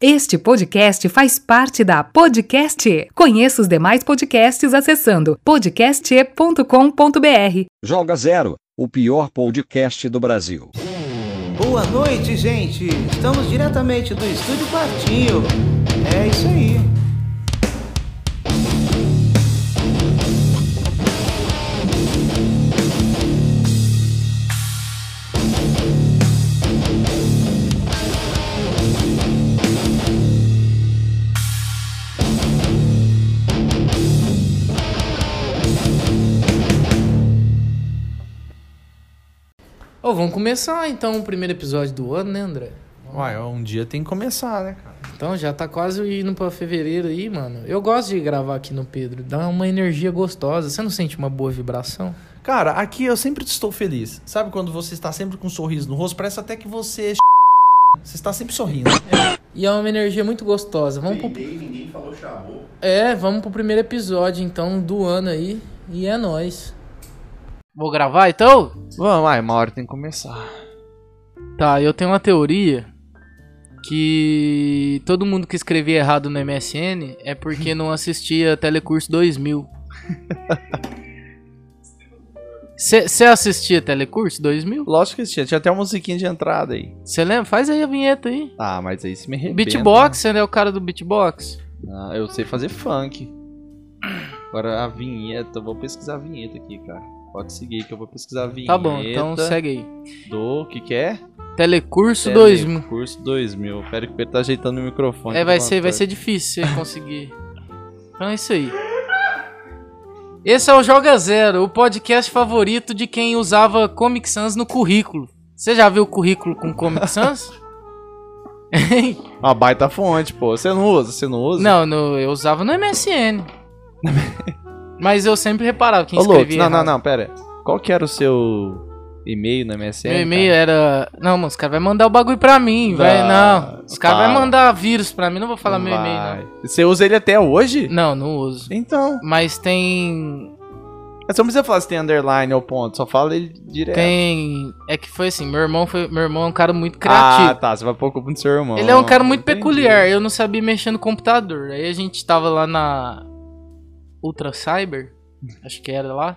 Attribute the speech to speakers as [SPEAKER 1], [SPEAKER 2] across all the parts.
[SPEAKER 1] Este podcast faz parte da Podcast. Conheça os demais podcasts acessando podcast.com.br.
[SPEAKER 2] Joga Zero, o pior podcast do Brasil.
[SPEAKER 3] Boa noite, gente! Estamos diretamente do Estúdio Quartinho. É isso aí.
[SPEAKER 4] Ô, vamos começar então o primeiro episódio do ano, né, André?
[SPEAKER 5] Uai, um dia tem que começar, né, cara?
[SPEAKER 4] Então já tá quase indo pra fevereiro aí, mano. Eu gosto de gravar aqui no Pedro, dá uma energia gostosa. Você não sente uma boa vibração?
[SPEAKER 5] Cara, aqui eu sempre estou feliz. Sabe quando você está sempre com um sorriso no rosto? Parece até que você. Você está sempre sorrindo.
[SPEAKER 4] E é uma energia muito gostosa. Vamos pro...
[SPEAKER 6] ninguém falou chamou.
[SPEAKER 4] É, vamos pro primeiro episódio então do ano aí. E é nóis. Vou gravar então?
[SPEAKER 5] Vamos, vai, uma hora tem que começar.
[SPEAKER 4] Tá, eu tenho uma teoria que todo mundo que escrevia errado no MSN é porque não assistia Telecurso 2000. Você assistia Telecurso 2000?
[SPEAKER 5] Lógico que tinha, tinha até uma musiquinha de entrada aí.
[SPEAKER 4] Você lembra? Faz aí a vinheta aí.
[SPEAKER 5] Ah, mas aí se me arrebenta.
[SPEAKER 4] Beatbox, você é o cara do beatbox?
[SPEAKER 5] Ah, eu sei fazer funk. Agora a vinheta, vou pesquisar a vinheta aqui, cara. Pode seguir que eu vou pesquisar a vinheta.
[SPEAKER 4] Tá bom, então segue aí.
[SPEAKER 5] Do que que é?
[SPEAKER 4] Telecurso 2000.
[SPEAKER 5] Curso 2000. Pera que o Pedro tá ajeitando o microfone.
[SPEAKER 4] É, vai ser, vai ser difícil você conseguir. Então é isso aí. Esse é o Joga Zero, o podcast favorito de quem usava Comic Sans no currículo. Você já viu o currículo com Comic Sans?
[SPEAKER 5] Uma baita fonte, pô. Você não usa? Você não usa?
[SPEAKER 4] não, no, eu usava no MSN. Mas eu sempre reparava quem
[SPEAKER 5] Ô,
[SPEAKER 4] escrevia
[SPEAKER 5] não, não,
[SPEAKER 4] errado.
[SPEAKER 5] não, pera. Qual que era o seu e-mail no MSN?
[SPEAKER 4] Meu e-mail
[SPEAKER 5] cara?
[SPEAKER 4] era. Não, mano, os caras vão mandar o bagulho pra mim, vai.
[SPEAKER 5] Ah,
[SPEAKER 4] Não. Os caras vão mandar vírus pra mim, não vou falar meu e-mail,
[SPEAKER 5] Vai. Você usa ele até hoje?
[SPEAKER 4] não. Não, não uso.
[SPEAKER 5] Então.
[SPEAKER 4] Mas tem.
[SPEAKER 5] Você não precisa falar se tem underline ou ponto, só fala ele direto.
[SPEAKER 4] Tem. É que foi assim, meu irmão foi. Meu irmão é um cara muito criativo.
[SPEAKER 5] Ah, tá. Você vai pôr culpa no seu irmão.
[SPEAKER 4] Ele é um cara muito
[SPEAKER 5] Entendi.
[SPEAKER 4] peculiar, eu não sabia mexer no computador. Aí a gente tava lá na Ultra Cyber, acho que era lá.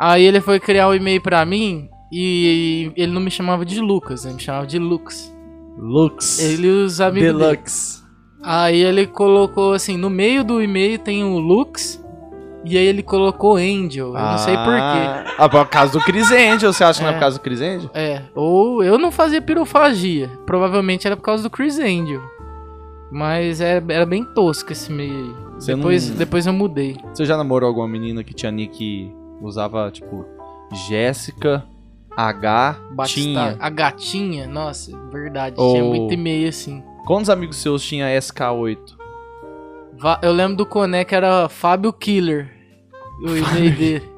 [SPEAKER 4] Aí ele foi criar um e-mail pra mim e ele não me chamava de Lucas, ele me chamava de Lux.
[SPEAKER 5] Lux.
[SPEAKER 4] Ele os amigos dele.
[SPEAKER 5] Deluxe.
[SPEAKER 4] Aí ele colocou assim, no meio do e-mail tem o Lux e aí ele colocou Angel, eu não sei porquê.
[SPEAKER 5] Ah, por causa do Chris Angel. Você acha que não é
[SPEAKER 4] É.
[SPEAKER 5] por causa do Chris Angel?
[SPEAKER 4] É, ou eu não fazia pirofagia. Provavelmente era por causa do Chris Angel. Mas é- era bem tosco esse meio aí.
[SPEAKER 5] Você
[SPEAKER 4] Depois,
[SPEAKER 5] não-
[SPEAKER 4] depois eu mudei.
[SPEAKER 5] Você já namorou alguma menina que tinha nick usava, tipo, Jéssica H tinha?
[SPEAKER 4] A gatinha, nossa, verdade.
[SPEAKER 5] Ou-
[SPEAKER 4] Tinha muito e-mail assim.
[SPEAKER 5] Quantos amigos seus tinha SK8?
[SPEAKER 4] Va- Eu lembro do Coné que era Fábio Killer. O e-mail dele.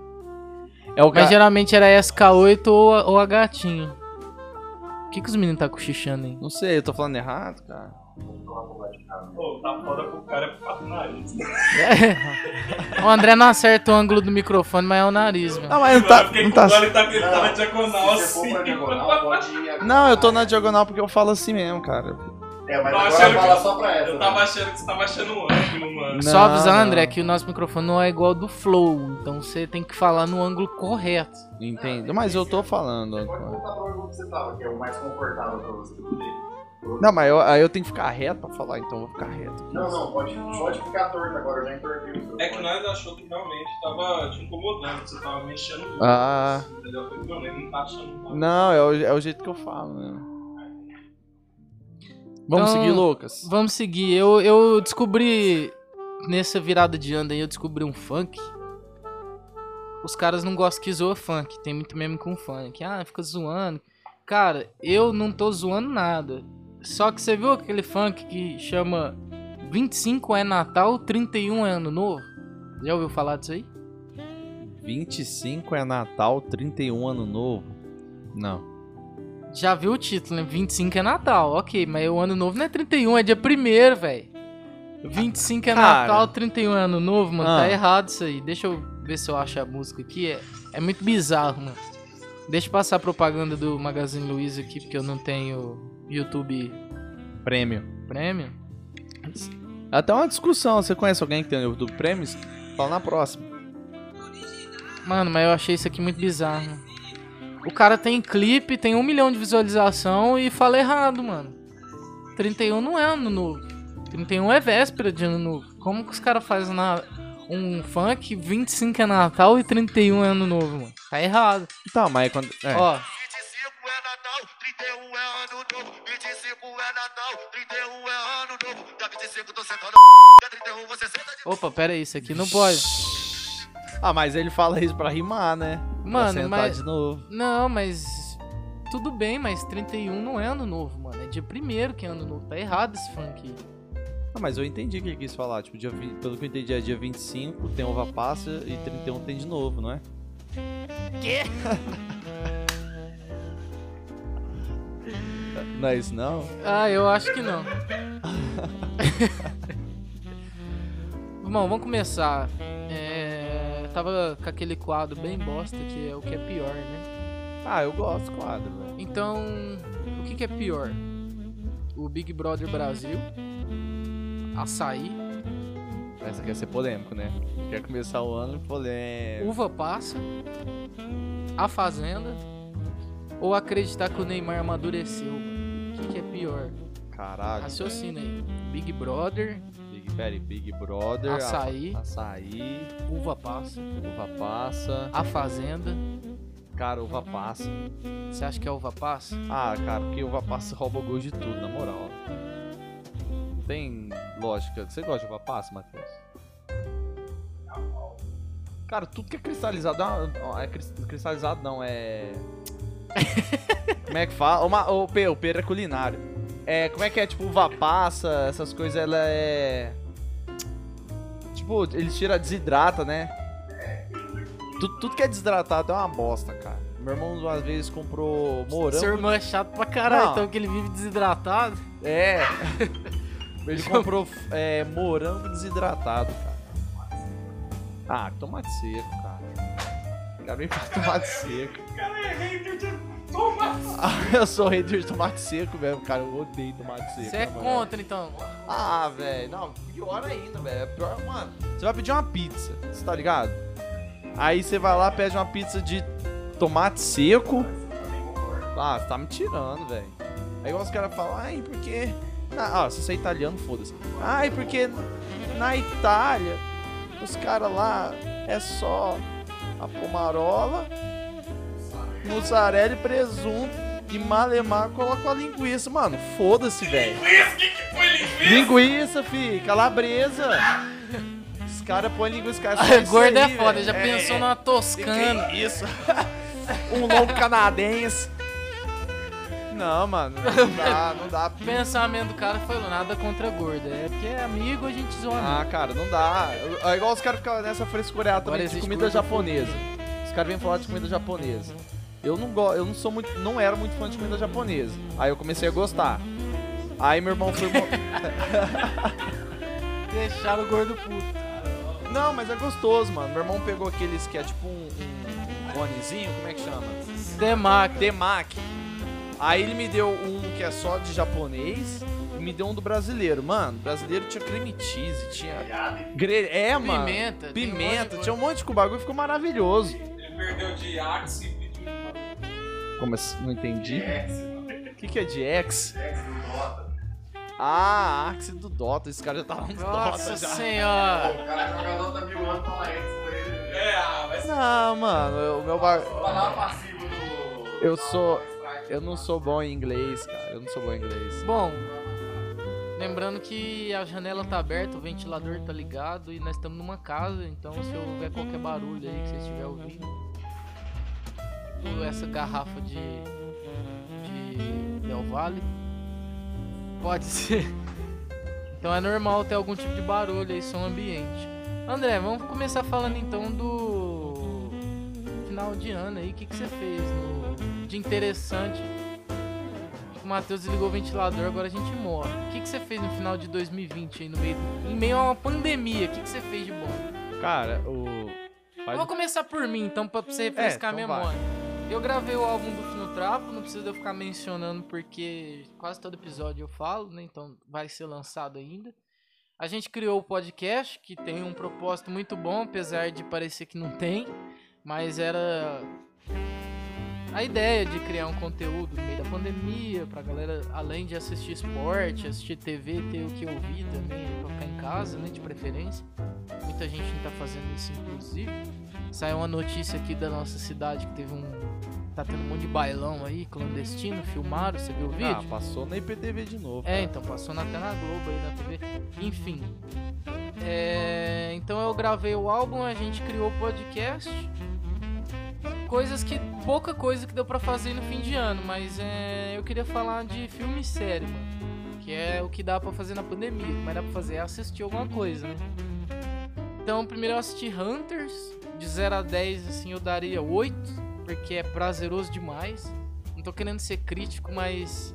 [SPEAKER 5] É o
[SPEAKER 4] Mas
[SPEAKER 5] cara...
[SPEAKER 4] geralmente era SK8 ou a, ou a gatinha. O que, que os meninos tá cochichando aí?
[SPEAKER 5] Não sei, eu tô falando errado, cara.
[SPEAKER 6] Pô, tá foda pro cara ficar no nariz.
[SPEAKER 4] o André não acerta o ângulo do microfone, mas é o nariz, meu.
[SPEAKER 5] Não, mas não tá...
[SPEAKER 6] eu fiquei
[SPEAKER 5] Não, tá...
[SPEAKER 6] dó, ele tá, ele tá na diagonal assim.
[SPEAKER 7] você
[SPEAKER 5] não, eu tô na diagonal porque eu falo assim mesmo, cara.
[SPEAKER 7] É, mas
[SPEAKER 6] Tava
[SPEAKER 7] agora fala
[SPEAKER 6] que-
[SPEAKER 7] só pra essa.
[SPEAKER 6] Eu tava
[SPEAKER 7] né?
[SPEAKER 6] achando que você tava achando um ângulo, mano.
[SPEAKER 5] Não,
[SPEAKER 4] Só avisar,
[SPEAKER 5] não.
[SPEAKER 4] André, que o nosso microfone não é igual ao do Flow. Então você tem que falar no ângulo correto.
[SPEAKER 5] Entendo, mas eu tô falando.
[SPEAKER 7] Pode voltar pra onde você tava, que é o mais confortável pra você.
[SPEAKER 5] Não, mas eu, aí eu tenho que ficar reto pra falar, então eu vou ficar reto.
[SPEAKER 7] Não, não, pode, pode ficar torto agora, eu já entortei o seu.
[SPEAKER 6] É que nós achou que realmente tava te incomodando, que você tava mexendo muito.
[SPEAKER 5] Ah.
[SPEAKER 6] Entendeu? Eu falei, mano, ele não tá achando.
[SPEAKER 5] Não, é o, é o jeito que eu falo, né? Vamos
[SPEAKER 4] Então,
[SPEAKER 5] seguir, Lucas?
[SPEAKER 4] Vamos seguir. Eu, eu descobri. Nessa virada de ano aí, eu descobri um funk. Os caras não gostam que zoa funk. Tem muito meme com funk. Ah, fica zoando. Cara, eu não tô zoando nada. Só que você viu aquele funk que chama 25 é Natal, 31 é Ano Novo? Já ouviu falar disso aí?
[SPEAKER 5] 25 é Natal, 31 Ano Novo. Não.
[SPEAKER 4] Já viu o título, né? 25 é Natal, ok, mas o ano novo não é 31, é dia 1 velho. 25 é
[SPEAKER 5] Cara.
[SPEAKER 4] Natal, 31 é ano novo, mano.
[SPEAKER 5] Ah.
[SPEAKER 4] Tá errado isso aí. Deixa eu ver se eu acho a música aqui. É, é muito bizarro, mano. Deixa eu passar a propaganda do Magazine Luiza aqui, porque eu não tenho YouTube
[SPEAKER 5] Prêmio.
[SPEAKER 4] Premium.
[SPEAKER 5] Até uma discussão. Você conhece alguém que tem o YouTube Premium? Fala na próxima.
[SPEAKER 4] Mano, mas eu achei isso aqui muito bizarro. O cara tem clipe, tem um milhão de visualização e fala errado, mano. 31 não é ano novo. 31 é véspera de ano novo. Como que os caras fazem na... um funk, 25 é Natal e 31 é ano novo, mano? Tá errado.
[SPEAKER 5] Tá, mas é quando. É.
[SPEAKER 4] Ó,
[SPEAKER 8] 25 é Natal, 31 é ano novo. 25 é Natal, 31 é ano novo. Dia 25 tô sentando dia 31 você senta de
[SPEAKER 4] opa, pera aí, isso aqui não pode.
[SPEAKER 5] Ah, mas ele fala isso pra rimar, né?
[SPEAKER 4] Mano,
[SPEAKER 5] sentar
[SPEAKER 4] mas-
[SPEAKER 5] de novo.
[SPEAKER 4] Não, mas. Tudo bem, mas 31 não é ano novo, mano. É dia primeiro que é ano novo. Tá errado esse funk aí.
[SPEAKER 5] Ah, mas eu entendi o que ele quis falar. Tipo, dia 20, pelo que eu entendi, é dia 25, tem uva passa e 31 tem de novo, não é?
[SPEAKER 4] Quê?
[SPEAKER 5] É isso, não?
[SPEAKER 4] Ah, eu acho que não. Bom, vamos começar. É, tava com aquele quadro bem bosta que é o que é pior, né?
[SPEAKER 5] Ah, eu gosto do quadro, velho.
[SPEAKER 4] Então, o que, que é pior? O Big Brother Brasil, Açaí,
[SPEAKER 5] Essa quer ser polêmico, né? Quer começar o ano polêmico.
[SPEAKER 4] Uva Passa, A Fazenda ou acreditar que o Neymar amadureceu? Pior?
[SPEAKER 5] Caralho.
[SPEAKER 4] Raciocina aí. Big Brother,
[SPEAKER 5] Big, peraí, Big Brother.
[SPEAKER 4] Açaí.
[SPEAKER 5] a- Açaí.
[SPEAKER 4] Uva Passa,
[SPEAKER 5] Uva passa.
[SPEAKER 4] A Fazenda.
[SPEAKER 5] Cara, uva passa.
[SPEAKER 4] Você acha que é uva passa?
[SPEAKER 5] Ah, cara, porque uva passa rouba o gosto de tudo, na moral. Não tem lógica. Você gosta de uva passa, Matheus? Cara, tudo que é cristalizado. Não, é cris- cristalizado não, é. como é que fala? Uma, o P, o P é culinário. É, como é que é? Tipo, uva passa, essas coisas, ela é. Tipo, eles tiram, desidrata, né? Tudo, tudo que é desidratado é uma bosta, cara. Meu irmão, uma vez, comprou morango.
[SPEAKER 4] Seu irmão é chato pra caralho,
[SPEAKER 5] Não.
[SPEAKER 4] então que ele vive desidratado.
[SPEAKER 5] É. Ele comprou é, morango desidratado, cara. Ah, tomate seco, cara. Quero ir pra tomate seco.
[SPEAKER 6] Cara, é hater
[SPEAKER 5] eu sou hater de tomate seco mesmo, cara. Eu odeio tomate seco.
[SPEAKER 4] Você é contra, então.
[SPEAKER 5] Ah, velho. Não, pior ainda, velho. É pior, mano. Você vai pedir uma pizza, você tá ligado? Aí você vai lá, pede uma pizza de tomate seco. Ah, você tá me tirando, velho. Aí os caras falam, ai, porque. Ah, se você é italiano, foda-se. Ai, porque na Itália, os caras lá é só a pomarola, mussarela e presunto. E malemar coloca a linguiça. Mano, foda-se, velho.
[SPEAKER 6] Linguiça, o que, que foi linguiça?
[SPEAKER 5] Linguiça, fi, calabresa. Os caras põem linguiça, cara.
[SPEAKER 4] Ah, gordo é foda, já pensou numa
[SPEAKER 5] Que
[SPEAKER 4] toscana.
[SPEAKER 5] isso? um longo canadense. Não, mano, não dá, não dá.
[SPEAKER 4] O pensamento do cara foi nada contra gordo. É porque é amigo, a gente zoa
[SPEAKER 5] Ah,
[SPEAKER 4] amigo.
[SPEAKER 5] cara, não dá. É igual os caras ficam nessa frescurada
[SPEAKER 4] Agora
[SPEAKER 5] também de comida
[SPEAKER 4] gordo
[SPEAKER 5] japonesa. Os caras vêm falar de comida japonesa. Eu não go... eu não sou muito, não era muito fã de comida japonesa. Aí eu comecei a gostar. Aí meu irmão foi
[SPEAKER 4] Deixaram o gordo puto.
[SPEAKER 5] Não, mas é gostoso, mano. Meu irmão pegou aqueles que é tipo um, um bonezinho, como é que chama?
[SPEAKER 4] Demac.
[SPEAKER 5] Temaki. Aí ele me deu um que é só de japonês e me deu um do brasileiro. Mano, brasileiro tinha creme cheese, tinha grelha. É, mano.
[SPEAKER 4] Pimenta. um
[SPEAKER 5] Pimenta,
[SPEAKER 4] coisa.
[SPEAKER 5] tinha um monte de bagulho, ficou maravilhoso.
[SPEAKER 6] Ele perdeu de Axe
[SPEAKER 5] Como assim? Não entendi. O que, que é de X?
[SPEAKER 7] X do Dota.
[SPEAKER 5] Ah, Axe do Dota. Esse cara já tava no Dota
[SPEAKER 4] Nossa
[SPEAKER 5] já.
[SPEAKER 4] senhora.
[SPEAKER 7] O cara joga Dota mil anos, fala X pra ele.
[SPEAKER 6] É, ah, vai ser
[SPEAKER 5] Não, mano, o meu bar...
[SPEAKER 7] Falar passivo do.
[SPEAKER 5] Eu sou. Eu não sou bom em inglês, cara. Eu não sou bom em inglês.
[SPEAKER 4] Bom, lembrando que a janela tá aberta, o ventilador tá ligado e nós estamos numa casa, então se houver qualquer barulho aí que você estiver ouvindo, tipo essa garrafa de, de Del Valle, pode ser. Então é normal ter algum tipo de barulho aí, som ambiente. André, vamos começar falando então do final de ano aí, o que, que você fez no, de interessante o Matheus desligou o ventilador, agora a gente morre. O que, que você fez no final de 2020 aí no meio, em meio a uma pandemia? O que, que você fez de bom?
[SPEAKER 5] Cara, o.
[SPEAKER 4] Eu vou começar por mim, então, pra você refrescar a
[SPEAKER 5] então vai.
[SPEAKER 4] memória. Eu gravei o álbum do Fino Trapo, não precisa eu ficar mencionando porque quase todo episódio eu falo, né? Então vai ser lançado ainda. A gente criou o podcast, que tem um propósito muito bom, apesar de parecer que não tem, mas era a ideia de criar um conteúdo no meio da pandemia, pra galera, além de assistir esporte, assistir TV, ter o que ouvir também, pra ficar em casa, né, de preferência. Muita gente não tá fazendo isso, inclusive. Saiu uma notícia aqui da nossa cidade que teve um. Tá tendo um monte de bailão aí, clandestino, filmaram, você viu o vídeo?
[SPEAKER 5] Ah, passou na IPTV de novo.
[SPEAKER 4] É,
[SPEAKER 5] cara.
[SPEAKER 4] então, passou na, até na Globo aí, na TV. Enfim. É, então eu gravei o álbum, a gente criou o podcast. Coisas que. pouca coisa que deu pra fazer no fim de ano, mas é, eu queria falar de filme e série, mano. Que é o que dá pra fazer na pandemia. Mas dá pra fazer é assistir alguma coisa, né? Então, primeiro eu assisti Hunters. De 0 a 10, assim, eu daria 8. Porque é prazeroso demais. Não tô querendo ser crítico, mas.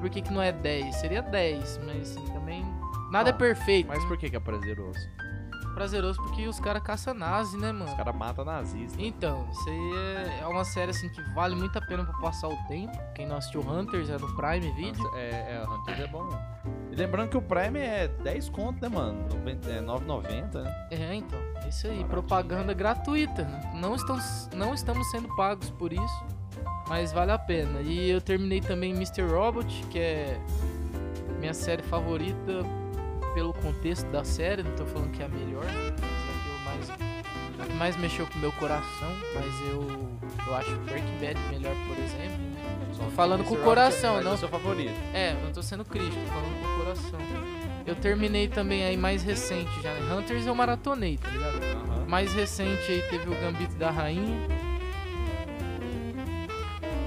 [SPEAKER 4] Por que, que não é 10? Seria 10, mas assim, também. Nada é
[SPEAKER 5] Ah,
[SPEAKER 4] perfeito.
[SPEAKER 5] Mas por que que é prazeroso?
[SPEAKER 4] Prazeroso porque os caras caçam nazi, né, mano?
[SPEAKER 5] Os caras matam nazistas.
[SPEAKER 4] Então, isso aí é, é uma série assim que vale muito a pena pra passar o tempo. Quem não assistiu Hunters é no Prime Video.
[SPEAKER 5] É, é, Hunters é bom. E lembrando que o Prime é 10 conto, né, mano? 90 É 9,90, né?
[SPEAKER 4] É, então, é isso aí, propaganda gratuita. né? Não, estão, não estamos sendo pagos por isso, mas vale a pena. E eu terminei também Mr. Robot, que é minha série favorita pelo contexto da série, não tô falando que é a melhor, mas é a que eu mais, mais mexeu com o meu coração, mas eu, eu acho Breaking Bad melhor, por exemplo. Tô falando com o coração,
[SPEAKER 5] é
[SPEAKER 4] não
[SPEAKER 5] o seu favorito.
[SPEAKER 4] é, não tô sendo crítico, tô falando com o coração. Eu terminei também aí mais recente já, né? Hunters eu maratonei, tá ligado? Mais recente aí teve o Gambito da Rainha.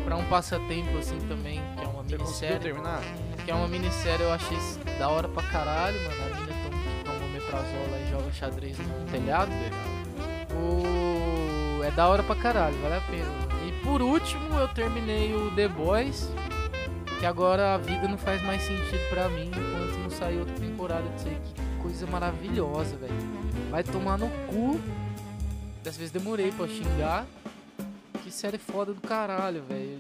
[SPEAKER 4] Pra um passatempo assim também, que é uma
[SPEAKER 5] Você
[SPEAKER 4] minissérie.
[SPEAKER 5] terminar?
[SPEAKER 4] Que é uma minissérie, eu achei da hora pra caralho, mano. A mina toma, toma omeprazol lá e joga xadrez no telhado. O... É da hora pra caralho, vale a pena. E por último, eu terminei o The Boys. Que agora a vida não faz mais sentido pra mim enquanto não sair outra temporada disso aí. Que coisa maravilhosa, velho. Vai tomar no cu. Dessa vez demorei pra xingar. Que série foda do caralho, velho.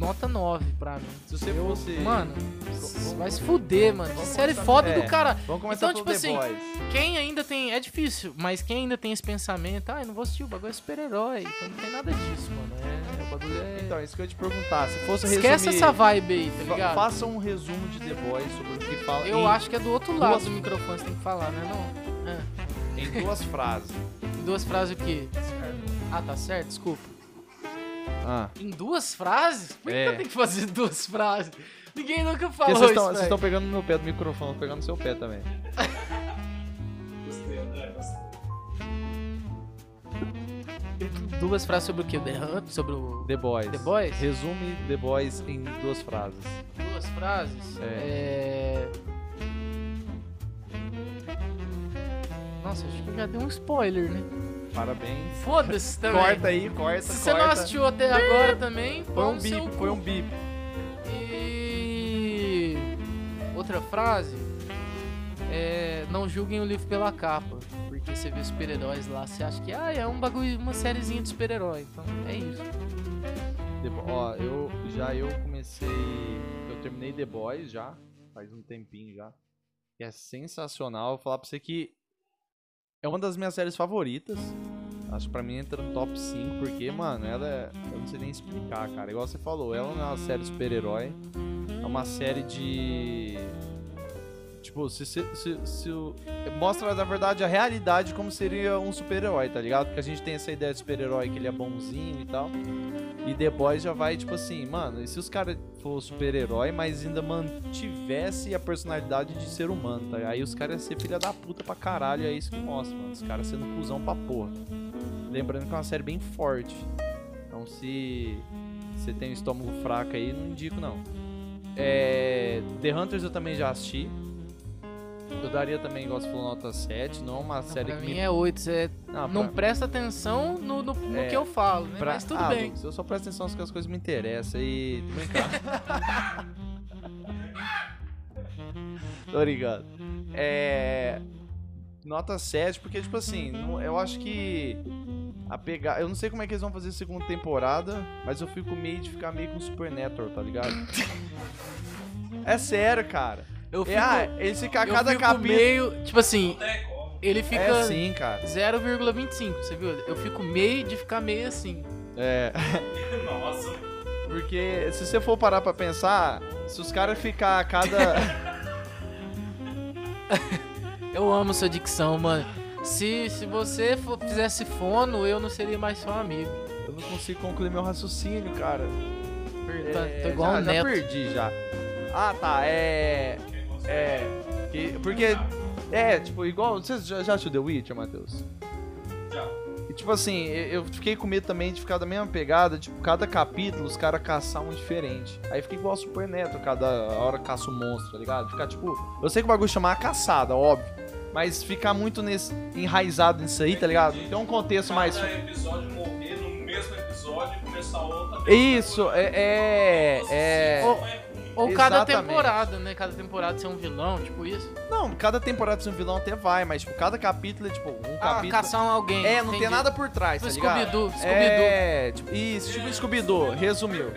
[SPEAKER 4] Nota 9 pra mim.
[SPEAKER 5] Se você
[SPEAKER 4] Eu-
[SPEAKER 5] fosse...
[SPEAKER 4] Mano,
[SPEAKER 5] vamos-
[SPEAKER 4] vai se fuder, mano. Que série foda
[SPEAKER 5] é,
[SPEAKER 4] do cara.
[SPEAKER 5] Vamos começar
[SPEAKER 4] Então, tipo assim,
[SPEAKER 5] Boys.
[SPEAKER 4] Quem ainda tem. É difícil, mas quem ainda tem esse pensamento, ah, eu não vou assistir, o bagulho é super-herói. Então não tem nada disso, mano. É, o bagulho é.
[SPEAKER 5] Então, isso que eu ia te perguntar. Se fosse
[SPEAKER 4] Esquece
[SPEAKER 5] resumir...
[SPEAKER 4] essa vibe aí, tá ligado?
[SPEAKER 5] Faça um resumo de The Boys sobre o que fala
[SPEAKER 4] Eu acho que é do outro lado
[SPEAKER 5] duas-
[SPEAKER 4] do microfone você tem que falar, né? Não. É.
[SPEAKER 5] em duas frases.
[SPEAKER 4] Em duas frases o quê? Ah, tá certo, desculpa.
[SPEAKER 5] Ah.
[SPEAKER 4] Em duas frases? Por que
[SPEAKER 5] É.
[SPEAKER 4] eu tenho que fazer duas frases? Ninguém nunca falou
[SPEAKER 5] vocês
[SPEAKER 4] isso,
[SPEAKER 5] vocês estão pegando no meu pé do microfone, pegando no seu pé também.
[SPEAKER 6] Gostei, André, gostei.
[SPEAKER 4] Duas frases sobre o quê? The Hunt? Sobre o...
[SPEAKER 5] The Boys.
[SPEAKER 4] The Boys?
[SPEAKER 5] Resume The Boys em duas frases.
[SPEAKER 4] Duas frases? É... Nossa, acho que já dei um spoiler, né?
[SPEAKER 5] Parabéns.
[SPEAKER 4] Foda-se também.
[SPEAKER 5] Corta aí, corta,
[SPEAKER 4] Se você
[SPEAKER 5] corta.
[SPEAKER 4] não assistiu até agora também,
[SPEAKER 5] Foi um bip, foi um bip.
[SPEAKER 4] E outra frase é não julguem o livro pela capa, porque você vê super-heróis lá, você acha que ah, é um bagulho, uma sériezinha de super-herói. Então é isso.
[SPEAKER 5] The Ó, eu já eu comecei, eu terminei The Boys já, faz um tempinho já. Que é sensacional, vou falar pra você que é uma das minhas séries favoritas. Acho que pra mim entra no top 5, porque, mano, ela é. Eu não sei nem explicar, cara. Igual você falou, ela não é uma série super-herói. É uma série de. Tipo, se, se, se, se o- mostra, na verdade, a realidade como seria um super-herói, tá ligado? Porque a gente tem essa ideia de super-herói que ele é bonzinho e tal. E The Boys já vai, tipo assim, mano, e se os caras for super-herói, mas ainda mantivesse a personalidade de ser humano, tá? Aí os caras iam ser filha da puta pra caralho, é isso que mostra, mano. Os caras sendo cuzão pra porra. Lembrando que é uma série bem forte. Então se você tem um estômago fraco aí, não indico não. É, The Hunters eu também já assisti. Eu daria também, igual você falou, nota 7. Não é uma série
[SPEAKER 4] pra
[SPEAKER 5] que
[SPEAKER 4] mim
[SPEAKER 5] me...
[SPEAKER 4] é 8, você
[SPEAKER 5] Não,
[SPEAKER 4] não
[SPEAKER 5] pra-
[SPEAKER 4] presta atenção no, no, no
[SPEAKER 5] É,
[SPEAKER 4] que eu falo, né?
[SPEAKER 5] Pra...
[SPEAKER 4] Mas tudo
[SPEAKER 5] ah,
[SPEAKER 4] bem.
[SPEAKER 5] Lucas, eu só presto atenção nas que as coisas me interessam e. Tô brincando. Tô ligado. É. Nota 7, porque, tipo assim, eu acho que a pegar. Eu não sei como é que eles vão fazer a segunda temporada, mas eu fico meio de ficar meio com Supernatural, tá ligado? é sério, cara.
[SPEAKER 4] Eu fico,
[SPEAKER 5] É, ah, eles ficam a cada capítulo.
[SPEAKER 4] meio. Tipo assim, ele fica
[SPEAKER 5] É sim, cara.
[SPEAKER 4] 0,25, você viu? Eu fico meio de ficar meio assim.
[SPEAKER 5] É.
[SPEAKER 6] Nossa.
[SPEAKER 5] Porque se você for parar pra pensar, se os caras ficar a cada.
[SPEAKER 4] Eu amo sua dicção, mano. Se, se você for- fizesse fono, eu não seria mais seu amigo.
[SPEAKER 5] eu não consigo concluir meu raciocínio, cara.
[SPEAKER 4] Tá,
[SPEAKER 5] É,
[SPEAKER 4] tô igual
[SPEAKER 5] já, já
[SPEAKER 4] Neto.
[SPEAKER 5] perdi já. Ah, tá. É. É. que- porque. É, tipo, igual. Você já, já assistiu The Witcher, Matheus?
[SPEAKER 6] Já.
[SPEAKER 5] E tipo assim, eu fiquei com medo também de ficar da mesma pegada, tipo, cada capítulo os caras caçar um diferente. Aí fica igual Super Neto, cada hora caça um monstro, tá ligado? Ficar tipo. Eu sei que o bagulho chamar caçada, óbvio. Mas ficar muito nesse, enraizado nisso aí, tá ligado? Tem um contexto mais.
[SPEAKER 6] Cada episódio morrer no mesmo episódio e começar outra.
[SPEAKER 5] Isso, é. É. é...
[SPEAKER 4] Ou cada
[SPEAKER 5] Exatamente.
[SPEAKER 4] temporada, né? Cada temporada ser um vilão, tipo isso.
[SPEAKER 5] Não, cada temporada ser um vilão até vai, mas tipo, cada capítulo é tipo um
[SPEAKER 4] Ah,
[SPEAKER 5] capítulo.
[SPEAKER 4] caçar um alguém.
[SPEAKER 5] É, não
[SPEAKER 4] entendi.
[SPEAKER 5] tem nada por trás, tá
[SPEAKER 4] Tipo
[SPEAKER 5] ligado?
[SPEAKER 4] Scooby-Doo, Scooby-Doo.
[SPEAKER 5] É, tipo, isso, tipo Scooby-Doo, resumiu.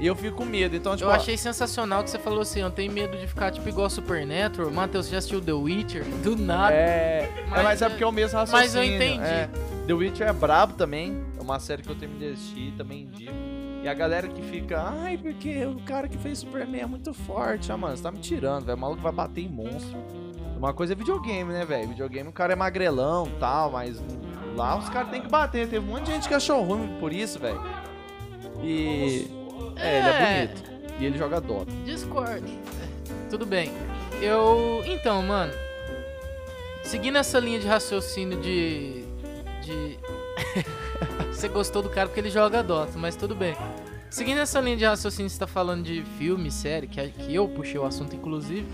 [SPEAKER 5] E eu fico com medo, então tipo...
[SPEAKER 4] Eu achei sensacional que você falou assim, eu tenho medo de ficar tipo igual Supernatural. Matheus, você já assistiu The Witcher? Do nada.
[SPEAKER 5] É,
[SPEAKER 4] Mas
[SPEAKER 5] mas, mas é
[SPEAKER 4] é-
[SPEAKER 5] porque é o mesmo raciocínio.
[SPEAKER 4] mas eu entendi.
[SPEAKER 5] é. The Witcher é brabo também, é uma série que eu terminei de assistir, também indico. E a galera que fica, ai, porque o cara que fez Superman é muito forte. Ah, mano, você tá me tirando, velho. O maluco vai bater em monstro. Uma coisa é videogame, né, velho? Videogame o cara é magrelão e tal, mas lá os caras tem que bater. Teve um monte de gente que achou ruim por isso, velho. E. É, ele é
[SPEAKER 4] É.
[SPEAKER 5] bonito. E ele joga Dota.
[SPEAKER 4] Discord. Tudo bem. Eu. Então, mano. Seguindo essa linha de raciocínio de. De. você gostou do cara porque ele joga Dota, mas tudo bem. Seguindo essa linha de raciocínio, você tá falando de filme, série, que, que eu puxei o assunto, inclusive.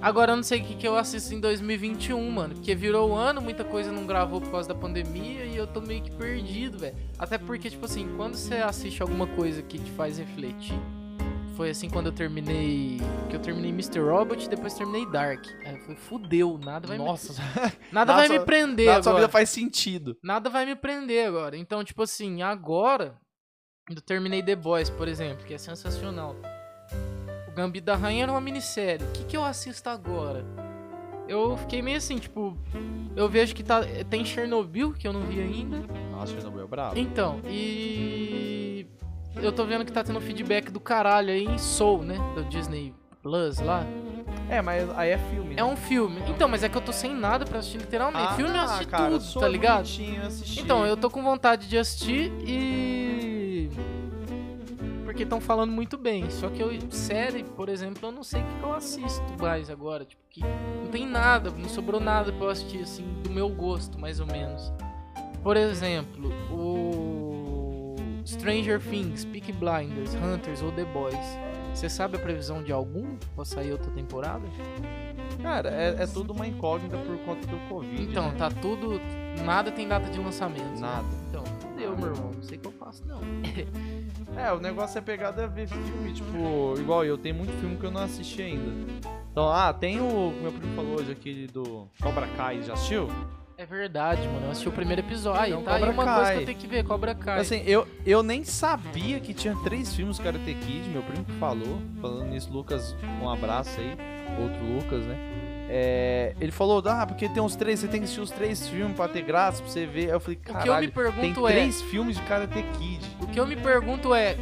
[SPEAKER 4] Agora eu não sei o que, que eu assisto em 2021, mano. Porque virou o ano, muita coisa não gravou por causa da pandemia e eu tô meio que perdido, velho. Até porque, tipo assim, quando você assiste alguma coisa que te faz refletir, foi assim quando eu terminei. Que eu terminei Mr. Robot e depois terminei Dark. Aí foi fudeu, nada vai
[SPEAKER 5] Nossa,
[SPEAKER 4] me. Nada vai
[SPEAKER 5] Nossa,
[SPEAKER 4] me prender
[SPEAKER 5] na sua
[SPEAKER 4] agora.
[SPEAKER 5] vida faz sentido.
[SPEAKER 4] Nada vai me prender agora. Então, tipo assim, agora. Eu terminei The Boys, por exemplo, que é sensacional. O Gambito da Rainha era uma minissérie. O que, que eu assisto agora? Eu fiquei meio assim, tipo. Eu vejo que tá, tem Chernobyl, que eu não vi ainda.
[SPEAKER 5] Nossa, Chernobyl é brabo.
[SPEAKER 4] Então, e. Eu tô vendo que tá tendo feedback do caralho aí em Soul, né? Do Disney Plus lá.
[SPEAKER 5] É, mas aí é filme. né?
[SPEAKER 4] É um filme. Então, mas é que eu tô sem nada pra assistir literalmente.
[SPEAKER 5] Ah,
[SPEAKER 4] filme eu assisti
[SPEAKER 5] cara,
[SPEAKER 4] tudo, tá ligado? Então, eu tô com vontade de assistir e. Porque estão falando muito bem. Só que eu, série, por exemplo, eu não sei o que, que eu assisto mais agora. Tipo, que não tem nada, não sobrou nada pra eu assistir, assim, do meu gosto, mais ou menos. Por exemplo, o. Stranger Things, Peaky Blinders, Hunters ou The Boys. Você sabe a previsão de algum pra sair outra temporada?
[SPEAKER 5] Cara, é, é tudo uma incógnita por conta do Covid.
[SPEAKER 4] Então,
[SPEAKER 5] né?
[SPEAKER 4] tá tudo. Nada tem data de lançamento. né?
[SPEAKER 5] Nada.
[SPEAKER 4] Então, fudeu, meu irmão. Não sei o que eu faço, não.
[SPEAKER 5] É, o negócio é pegar é ver filme, tipo, igual eu, tem muito filme que eu não assisti ainda. Então, ah, tem o. Meu primo falou hoje aqui do Cobra Kai, já assistiu?
[SPEAKER 4] É verdade, mano. Eu assisti o primeiro episódio. Aí,
[SPEAKER 5] Então,
[SPEAKER 4] tá aí
[SPEAKER 5] Cobra
[SPEAKER 4] uma coisa
[SPEAKER 5] Kai.
[SPEAKER 4] que eu tenho que ver, Cobra Kai.
[SPEAKER 5] Assim, eu, eu nem sabia que tinha três filmes Karate Kid, meu primo que falou. Falando nisso, Lucas, um abraço aí. Outro Lucas, né? É, ele falou, ah, porque tem uns três, você tem que assistir os três filmes pra ter graça, pra você ver. Aí eu falei,
[SPEAKER 4] o que eu
[SPEAKER 5] caralho,
[SPEAKER 4] me
[SPEAKER 5] tem
[SPEAKER 4] pergunto é.
[SPEAKER 5] três filmes de Karate Kid.
[SPEAKER 4] O que eu me pergunto é.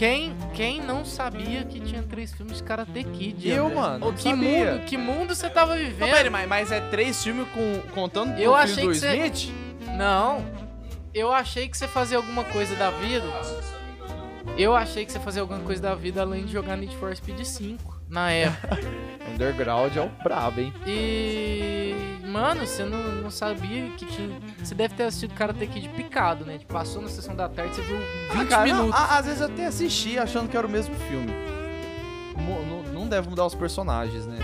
[SPEAKER 4] Quem, quem não sabia que tinha três filmes de Karate Kid?
[SPEAKER 5] Eu,
[SPEAKER 4] André?
[SPEAKER 5] mano, não
[SPEAKER 4] que
[SPEAKER 5] sabia.
[SPEAKER 4] mundo, que mundo você tava
[SPEAKER 5] Não,
[SPEAKER 4] vivendo?
[SPEAKER 5] pera, mas, mas é três filmes com, contando
[SPEAKER 4] Eu
[SPEAKER 5] o
[SPEAKER 4] achei
[SPEAKER 5] filme do
[SPEAKER 4] que
[SPEAKER 5] Smith?
[SPEAKER 4] Não. Eu achei que você fazia alguma coisa da vida. Eu achei que você fazia alguma coisa da vida além de jogar Need for Speed 5 na época.
[SPEAKER 5] Underground é o brabo, hein?
[SPEAKER 4] E. Mano, você não, não sabia que tinha. Você deve ter assistido Karate Kid picado, né? Tipo, passou na sessão da tarde, você viu 20
[SPEAKER 5] Ah, cara, não,
[SPEAKER 4] minutos.
[SPEAKER 5] a- às vezes eu até assisti achando que era o mesmo filme. Não, não deve mudar os personagens, né?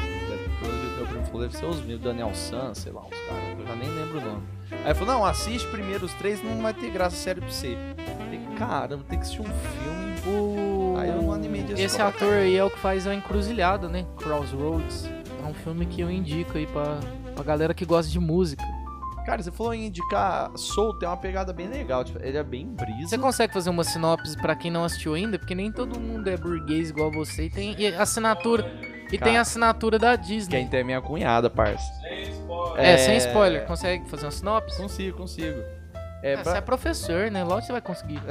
[SPEAKER 5] Meu primo falou, deve ser os mesmos, Daniel San, sei lá, os caras. Eu já nem lembro o nome. Aí falou, não, assiste primeiro os três, não vai ter graça sério pra você. Falei, caramba, tem que assistir um filme.
[SPEAKER 4] O...
[SPEAKER 5] Aí eu não animei de
[SPEAKER 4] Esse ator aí é o que faz a Encruzilhada, né? Crossroads. É um filme que eu indico aí pra, pra galera que gosta de música.
[SPEAKER 5] Cara, você falou em indicar Soul, tem uma pegada bem legal. Tipo, ele é bem brisa.
[SPEAKER 4] Você consegue fazer uma sinopse pra quem não assistiu ainda? Porque nem todo mundo é burguês igual você e tem e assinatura. E tem
[SPEAKER 5] Cara,
[SPEAKER 4] a assinatura da
[SPEAKER 5] Quem
[SPEAKER 4] Disney.
[SPEAKER 5] tem é minha cunhada, parça.
[SPEAKER 6] Sem spoiler.
[SPEAKER 4] É, sem spoiler. Consegue fazer uma sinopse?
[SPEAKER 5] Consigo, consigo. É,
[SPEAKER 4] É,
[SPEAKER 5] pra-
[SPEAKER 4] Você é professor, né? Logo você vai conseguir.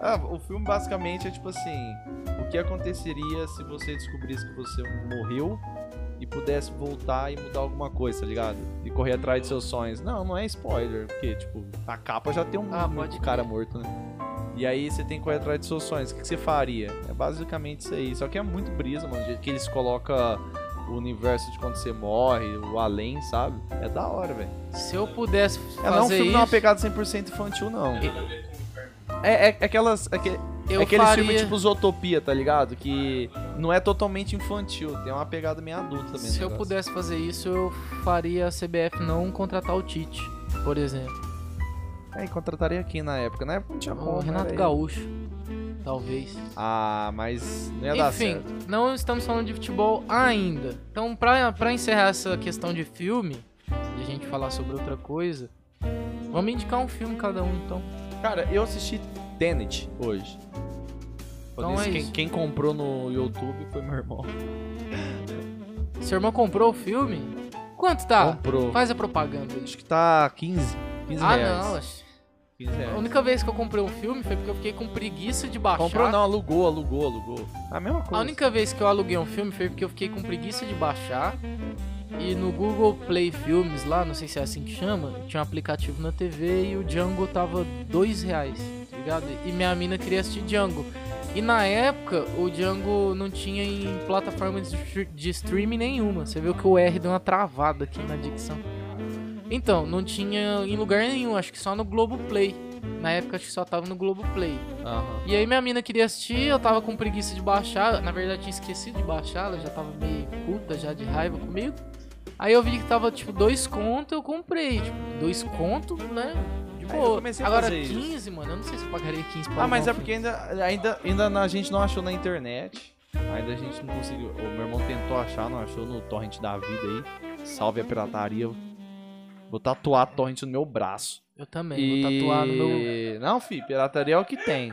[SPEAKER 5] Ah, o filme basicamente é tipo assim: o que aconteceria se você descobrisse que você morreu e pudesse voltar e mudar alguma coisa, tá ligado? E correr atrás de seus sonhos. Não, não é spoiler, porque, tipo, a capa já tem um,
[SPEAKER 4] Ah,
[SPEAKER 5] um
[SPEAKER 4] pode
[SPEAKER 5] cara morto, né? E aí você tem que correr atrás de seus sonhos. O que, que você faria? É basicamente isso aí. Só que é muito brisa, mano. Do jeito que eles colocam o universo de quando você morre, o além, sabe? É da hora, velho.
[SPEAKER 4] Se eu pudesse
[SPEAKER 5] É, não é um
[SPEAKER 4] fazer
[SPEAKER 5] filme não é uma
[SPEAKER 4] isso,
[SPEAKER 5] pegada 100% infantil, não. É, é, é aquelas. É, que-
[SPEAKER 4] eu
[SPEAKER 5] é aquele
[SPEAKER 4] faria...
[SPEAKER 5] filme tipo Zootopia, tá ligado? Que não é totalmente infantil, tem uma pegada meio adulta também.
[SPEAKER 4] Se
[SPEAKER 5] no
[SPEAKER 4] eu pudesse fazer isso, eu faria a CBF não contratar o Tite, por exemplo.
[SPEAKER 5] É, e contrataria quem na época? Na época não tinha
[SPEAKER 4] O
[SPEAKER 5] como.
[SPEAKER 4] Renato
[SPEAKER 5] ele.
[SPEAKER 4] Talvez.
[SPEAKER 5] Ah, mas não ia dar
[SPEAKER 4] Enfim,
[SPEAKER 5] certo.
[SPEAKER 4] não estamos falando de futebol ainda. Então, pra, pra encerrar essa questão de filme, e a gente falar sobre outra coisa, vamos indicar um filme cada um, então.
[SPEAKER 5] Cara, eu assisti Tenet hoje.
[SPEAKER 4] Então é
[SPEAKER 5] quem,
[SPEAKER 4] isso.
[SPEAKER 5] quem comprou no YouTube foi meu irmão.
[SPEAKER 4] Seu irmão comprou o filme? Quanto tá?
[SPEAKER 5] Comprou.
[SPEAKER 4] Faz a propaganda aí.
[SPEAKER 5] Acho que tá 15. 15
[SPEAKER 4] Ah,
[SPEAKER 5] reais.
[SPEAKER 4] não. acho-
[SPEAKER 5] 15
[SPEAKER 4] A
[SPEAKER 5] reais.
[SPEAKER 4] única vez que eu comprei um filme foi porque eu fiquei com preguiça de baixar.
[SPEAKER 5] Comprou não, alugou, alugou, alugou. A mesma coisa.
[SPEAKER 4] A única vez que eu aluguei um filme foi porque eu fiquei com preguiça de baixar. E no Google Play Filmes lá, não sei se é assim que chama, tinha um aplicativo na TV e o Django tava dois reais, ligado? E minha mina queria assistir Django. E na época, o Django não tinha em plataforma de, str- de streaming nenhuma. Você viu que o R deu uma travada aqui na dicção. Então, não tinha em lugar nenhum, acho que só no Globoplay. Na época, acho que só tava no Globoplay.
[SPEAKER 5] Aham.
[SPEAKER 4] E aí minha mina queria assistir, eu tava com preguiça de baixar. Na verdade, tinha esquecido de baixar, ela já tava meio puta já de raiva comigo. Aí eu vi que tava tipo dois conto, eu comprei. Tipo, dois conto, né?
[SPEAKER 5] A
[SPEAKER 4] Agora
[SPEAKER 5] fazer isso.
[SPEAKER 4] 15, mano, eu não sei se eu pagaria 15 pra
[SPEAKER 5] Ah, mas é porque ainda, ainda, ainda a gente não achou na internet. Ainda a gente não conseguiu. O meu irmão tentou achar, não achou no torrent da vida aí. Salve a pirataria. Vou tatuar a torrent no meu braço.
[SPEAKER 4] Eu também, vou tatuar no meu.
[SPEAKER 5] E... Não, fi, pirataria é o que tem.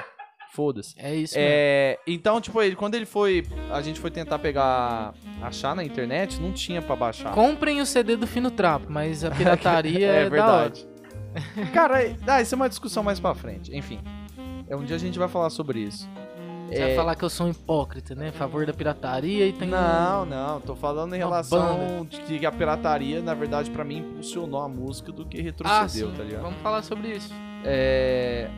[SPEAKER 5] Foda-se.
[SPEAKER 4] É isso, mesmo.
[SPEAKER 5] É, então, tipo, ele, quando ele foi. A gente foi tentar pegar. Achar na internet, não tinha pra baixar.
[SPEAKER 4] Comprem o CD do Fino Trapo, mas a pirataria é,
[SPEAKER 5] é
[SPEAKER 4] da hora.
[SPEAKER 5] verdade. Cara, ah, isso é uma discussão mais pra frente. Enfim. É um dia a gente vai falar sobre isso.
[SPEAKER 4] Você
[SPEAKER 5] É,
[SPEAKER 4] vai falar que eu sou um hipócrita, né? A favor da pirataria e tem.
[SPEAKER 5] Não, não, tô falando em relação de que a pirataria, na verdade, pra mim, impulsionou a música do que
[SPEAKER 4] Ah,
[SPEAKER 5] retrocedeu,
[SPEAKER 4] sim.
[SPEAKER 5] tá ligado?
[SPEAKER 4] Vamos falar sobre isso.
[SPEAKER 5] É.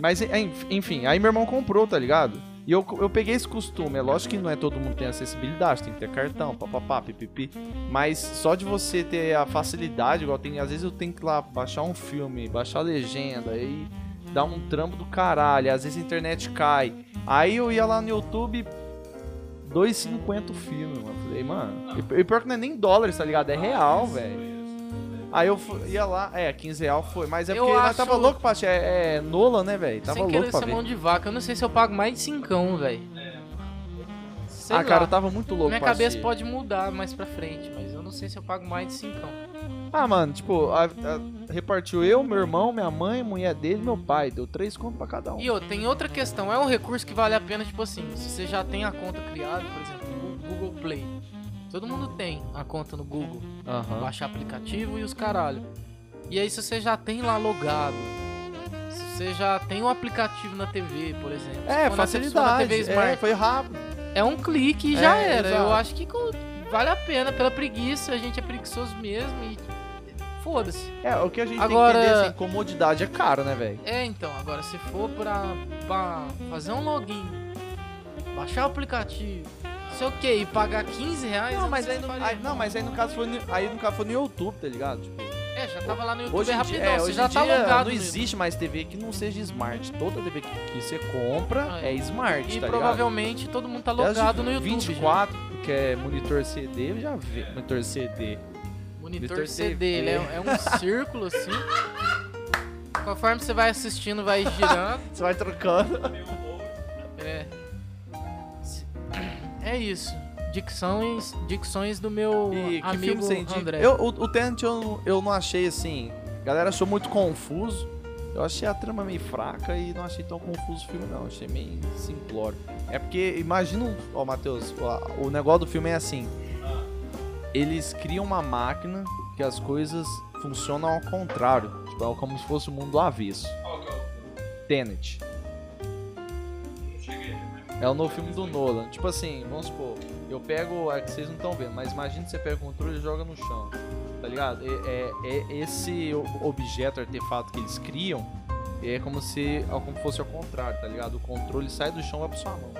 [SPEAKER 5] Mas, en- enfim, aí meu irmão comprou, tá ligado? E eu, eu peguei esse costume. É lógico que não é todo mundo que tem acessibilidade, tem que ter cartão, papapá, pipipi. Mas só de você ter a facilidade, igual tem. Às vezes eu tenho que lá baixar um filme, baixar a legenda, aí dá um trampo do caralho. Às vezes a internet cai. Aí eu ia lá no YouTube. 2,50 o filme, mano. Falei, mano. E pior que não é nem dólares, tá ligado? É real, velho. Aí eu ia lá, é, 15 real foi, mas é
[SPEAKER 4] Eu
[SPEAKER 5] porque
[SPEAKER 4] acho-
[SPEAKER 5] tava louco pra achar, é, é Nolan, né, velho? Tava
[SPEAKER 4] Sem
[SPEAKER 5] louco pra
[SPEAKER 4] ser
[SPEAKER 5] ver.
[SPEAKER 4] mão de vaca, eu não sei se eu pago mais de cincão, velho. Sei
[SPEAKER 5] ah,
[SPEAKER 4] lá.
[SPEAKER 5] cara, eu tava muito louco
[SPEAKER 4] Minha
[SPEAKER 5] pra
[SPEAKER 4] cabeça
[SPEAKER 5] assistir.
[SPEAKER 4] pode mudar mais pra frente, mas eu não sei se eu pago mais de cincão.
[SPEAKER 5] Ah, mano, tipo, a- a- repartiu eu, meu irmão, minha mãe, mulher dele e meu pai. Deu três contos pra cada um.
[SPEAKER 4] E ô, tem outra questão, é um recurso que vale a pena, tipo assim, se você já tem a conta criada, por exemplo, no Google Play. Todo mundo tem a conta no Google,
[SPEAKER 5] Aham.
[SPEAKER 4] baixar aplicativo e os caralho. E aí se você já tem lá logado, se você já tem o aplicativo na TV, por exemplo.
[SPEAKER 5] É, facilidade.
[SPEAKER 4] TV Smart,
[SPEAKER 5] É, foi rápido.
[SPEAKER 4] É um clique e já
[SPEAKER 5] É,
[SPEAKER 4] era.
[SPEAKER 5] exato.
[SPEAKER 4] Eu acho que vale a pena pela preguiça, a gente é preguiçoso mesmo e foda-se.
[SPEAKER 5] É, o que a gente
[SPEAKER 4] Agora-
[SPEAKER 5] tem que entender, assim, comodidade é caro, né, velho?
[SPEAKER 4] É, então, agora se for pra, pra fazer um login, baixar o aplicativo, sei o que, e pagar 15 reais,
[SPEAKER 5] Não, mas aí no, aí- não, mas aí no caso foi no, aí no caso foi no YouTube, tá ligado? Tipo,
[SPEAKER 4] É, já tava lá no YouTube
[SPEAKER 5] hoje dia,
[SPEAKER 4] rapidão,
[SPEAKER 5] é,
[SPEAKER 4] você
[SPEAKER 5] hoje
[SPEAKER 4] já tá
[SPEAKER 5] dia
[SPEAKER 4] logado
[SPEAKER 5] não existe mais TV que não seja smart. Toda TV que, que você compra
[SPEAKER 4] Ah,
[SPEAKER 5] é smart,
[SPEAKER 4] YouTube. E
[SPEAKER 5] tá
[SPEAKER 4] provavelmente todo mundo tá
[SPEAKER 5] ligado?
[SPEAKER 4] logado no YouTube.
[SPEAKER 5] 24, que é monitor CD, eu já vi monitor CD.
[SPEAKER 4] já. Monitor,
[SPEAKER 5] Monitor
[SPEAKER 4] CD,
[SPEAKER 5] CD.
[SPEAKER 4] ele é, é um círculo assim. Conforme você vai assistindo, vai girando.
[SPEAKER 5] Você vai trocando.
[SPEAKER 4] É. É isso. dicções, dicções do meu
[SPEAKER 5] E que
[SPEAKER 4] amigo? André.
[SPEAKER 5] Eu, o, o Tenet eu, não- eu não achei assim. A galera achou muito confuso. Eu achei a trama meio fraca e não achei tão confuso o filme, não. Achei meio simplório. É porque, imagina, ó, Matheus, o, o negócio do filme é assim: eles criam uma máquina que as coisas funcionam ao contrário. Tipo, é como se fosse o mundo do avesso.
[SPEAKER 6] É?
[SPEAKER 5] Tenet. É o novo filme do Nolan. Tipo assim, vamos supor, eu pego. É que vocês não estão vendo, mas imagina que você pega o controle e joga no chão. Tá ligado? É, é- é esse o- objeto, artefato que eles criam, é como se é como fosse ao contrário, tá ligado? O controle sai do chão e vai pra sua mão.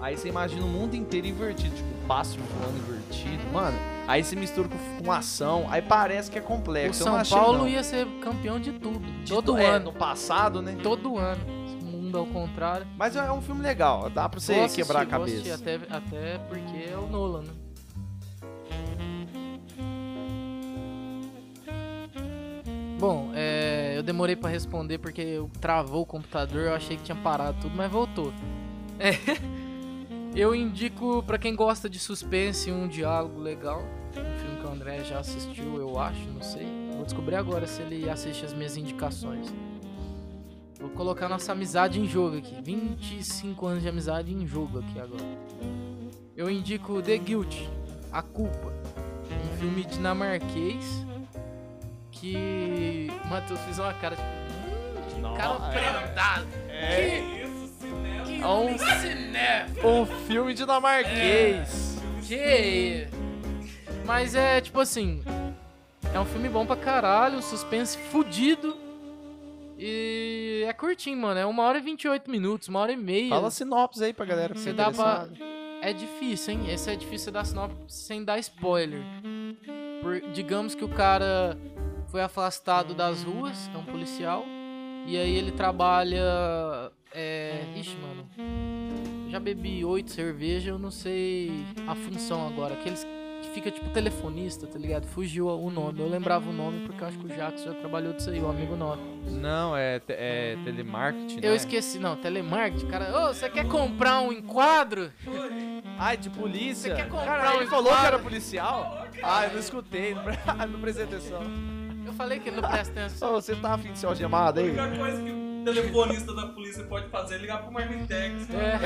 [SPEAKER 5] Aí você imagina o mundo inteiro invertido, tipo, o passo voando invertido, mano. Aí você mistura com, com ação, aí parece que é
[SPEAKER 4] o
[SPEAKER 5] complexo. eu
[SPEAKER 4] São
[SPEAKER 5] achei,
[SPEAKER 4] Paulo
[SPEAKER 5] não.
[SPEAKER 4] ia ser campeão de tudo.
[SPEAKER 5] De
[SPEAKER 4] todo
[SPEAKER 5] to- é,
[SPEAKER 4] ano.
[SPEAKER 5] no passado, né?
[SPEAKER 4] Todo ano. Mundo ao contrário.
[SPEAKER 5] Mas é um filme legal, dá pra você
[SPEAKER 4] Vou assistir,
[SPEAKER 5] quebrar a cabeça.
[SPEAKER 4] Até, até porque é o Nolan, né? Bom, é, eu demorei pra responder porque eu travou o computador, eu achei que tinha parado tudo, mas voltou. É, eu indico pra quem gosta de suspense um diálogo legal, um filme que o André já assistiu, eu acho, não sei. Vou descobrir agora se ele assiste as minhas indicações. Vou colocar nossa amizade em jogo aqui. 25 anos de amizade em jogo aqui agora. Eu indico The Guilt, A Culpa. Um filme dinamarquês que. Matheus fez uma cara tipo. Hum, cara prendado.
[SPEAKER 5] É.
[SPEAKER 4] Que
[SPEAKER 6] Isso, cinema.
[SPEAKER 4] Que
[SPEAKER 5] É um-
[SPEAKER 4] um cinéfilo.
[SPEAKER 5] Um filme dinamarquês.
[SPEAKER 4] Que. Mas é tipo assim. É um filme bom pra caralho, um suspense fudido. E é curtinho, mano. É uma hora e 28 minutos, uma hora e meia.
[SPEAKER 5] Fala sinopse aí pra galera que
[SPEAKER 4] Você
[SPEAKER 5] você
[SPEAKER 4] dá pra. É difícil, hein? Esse é difícil dar sinopse sem dar spoiler. Por- digamos que o cara foi afastado das ruas, é um policial. E aí ele trabalha. É. Ixi, mano. Já bebi oito cervejas, eu não sei a função agora. Aqueles que fica tipo telefonista, tá ligado? Fugiu o nome. Eu lembrava o nome porque eu acho que o Jackson já trabalhou disso aí, o amigo nosso.
[SPEAKER 5] Não, é, te- é telemarketing,
[SPEAKER 4] Eu
[SPEAKER 5] né?
[SPEAKER 4] esqueci, não, telemarketing, cara. Ô, você quer comprar um enquadro?
[SPEAKER 5] Ai, de polícia.
[SPEAKER 4] Você quer comprar
[SPEAKER 5] Cara,
[SPEAKER 4] um
[SPEAKER 5] ele falou que era policial? Ah, eu não escutei, não, pre- não prestei atenção.
[SPEAKER 4] Eu falei que ele não presta atenção.
[SPEAKER 5] Ô, você tá afim de ser algemado
[SPEAKER 6] A
[SPEAKER 5] aí?
[SPEAKER 6] única coisa que o telefonista da polícia pode fazer é ligar pro Marmitex.
[SPEAKER 4] É.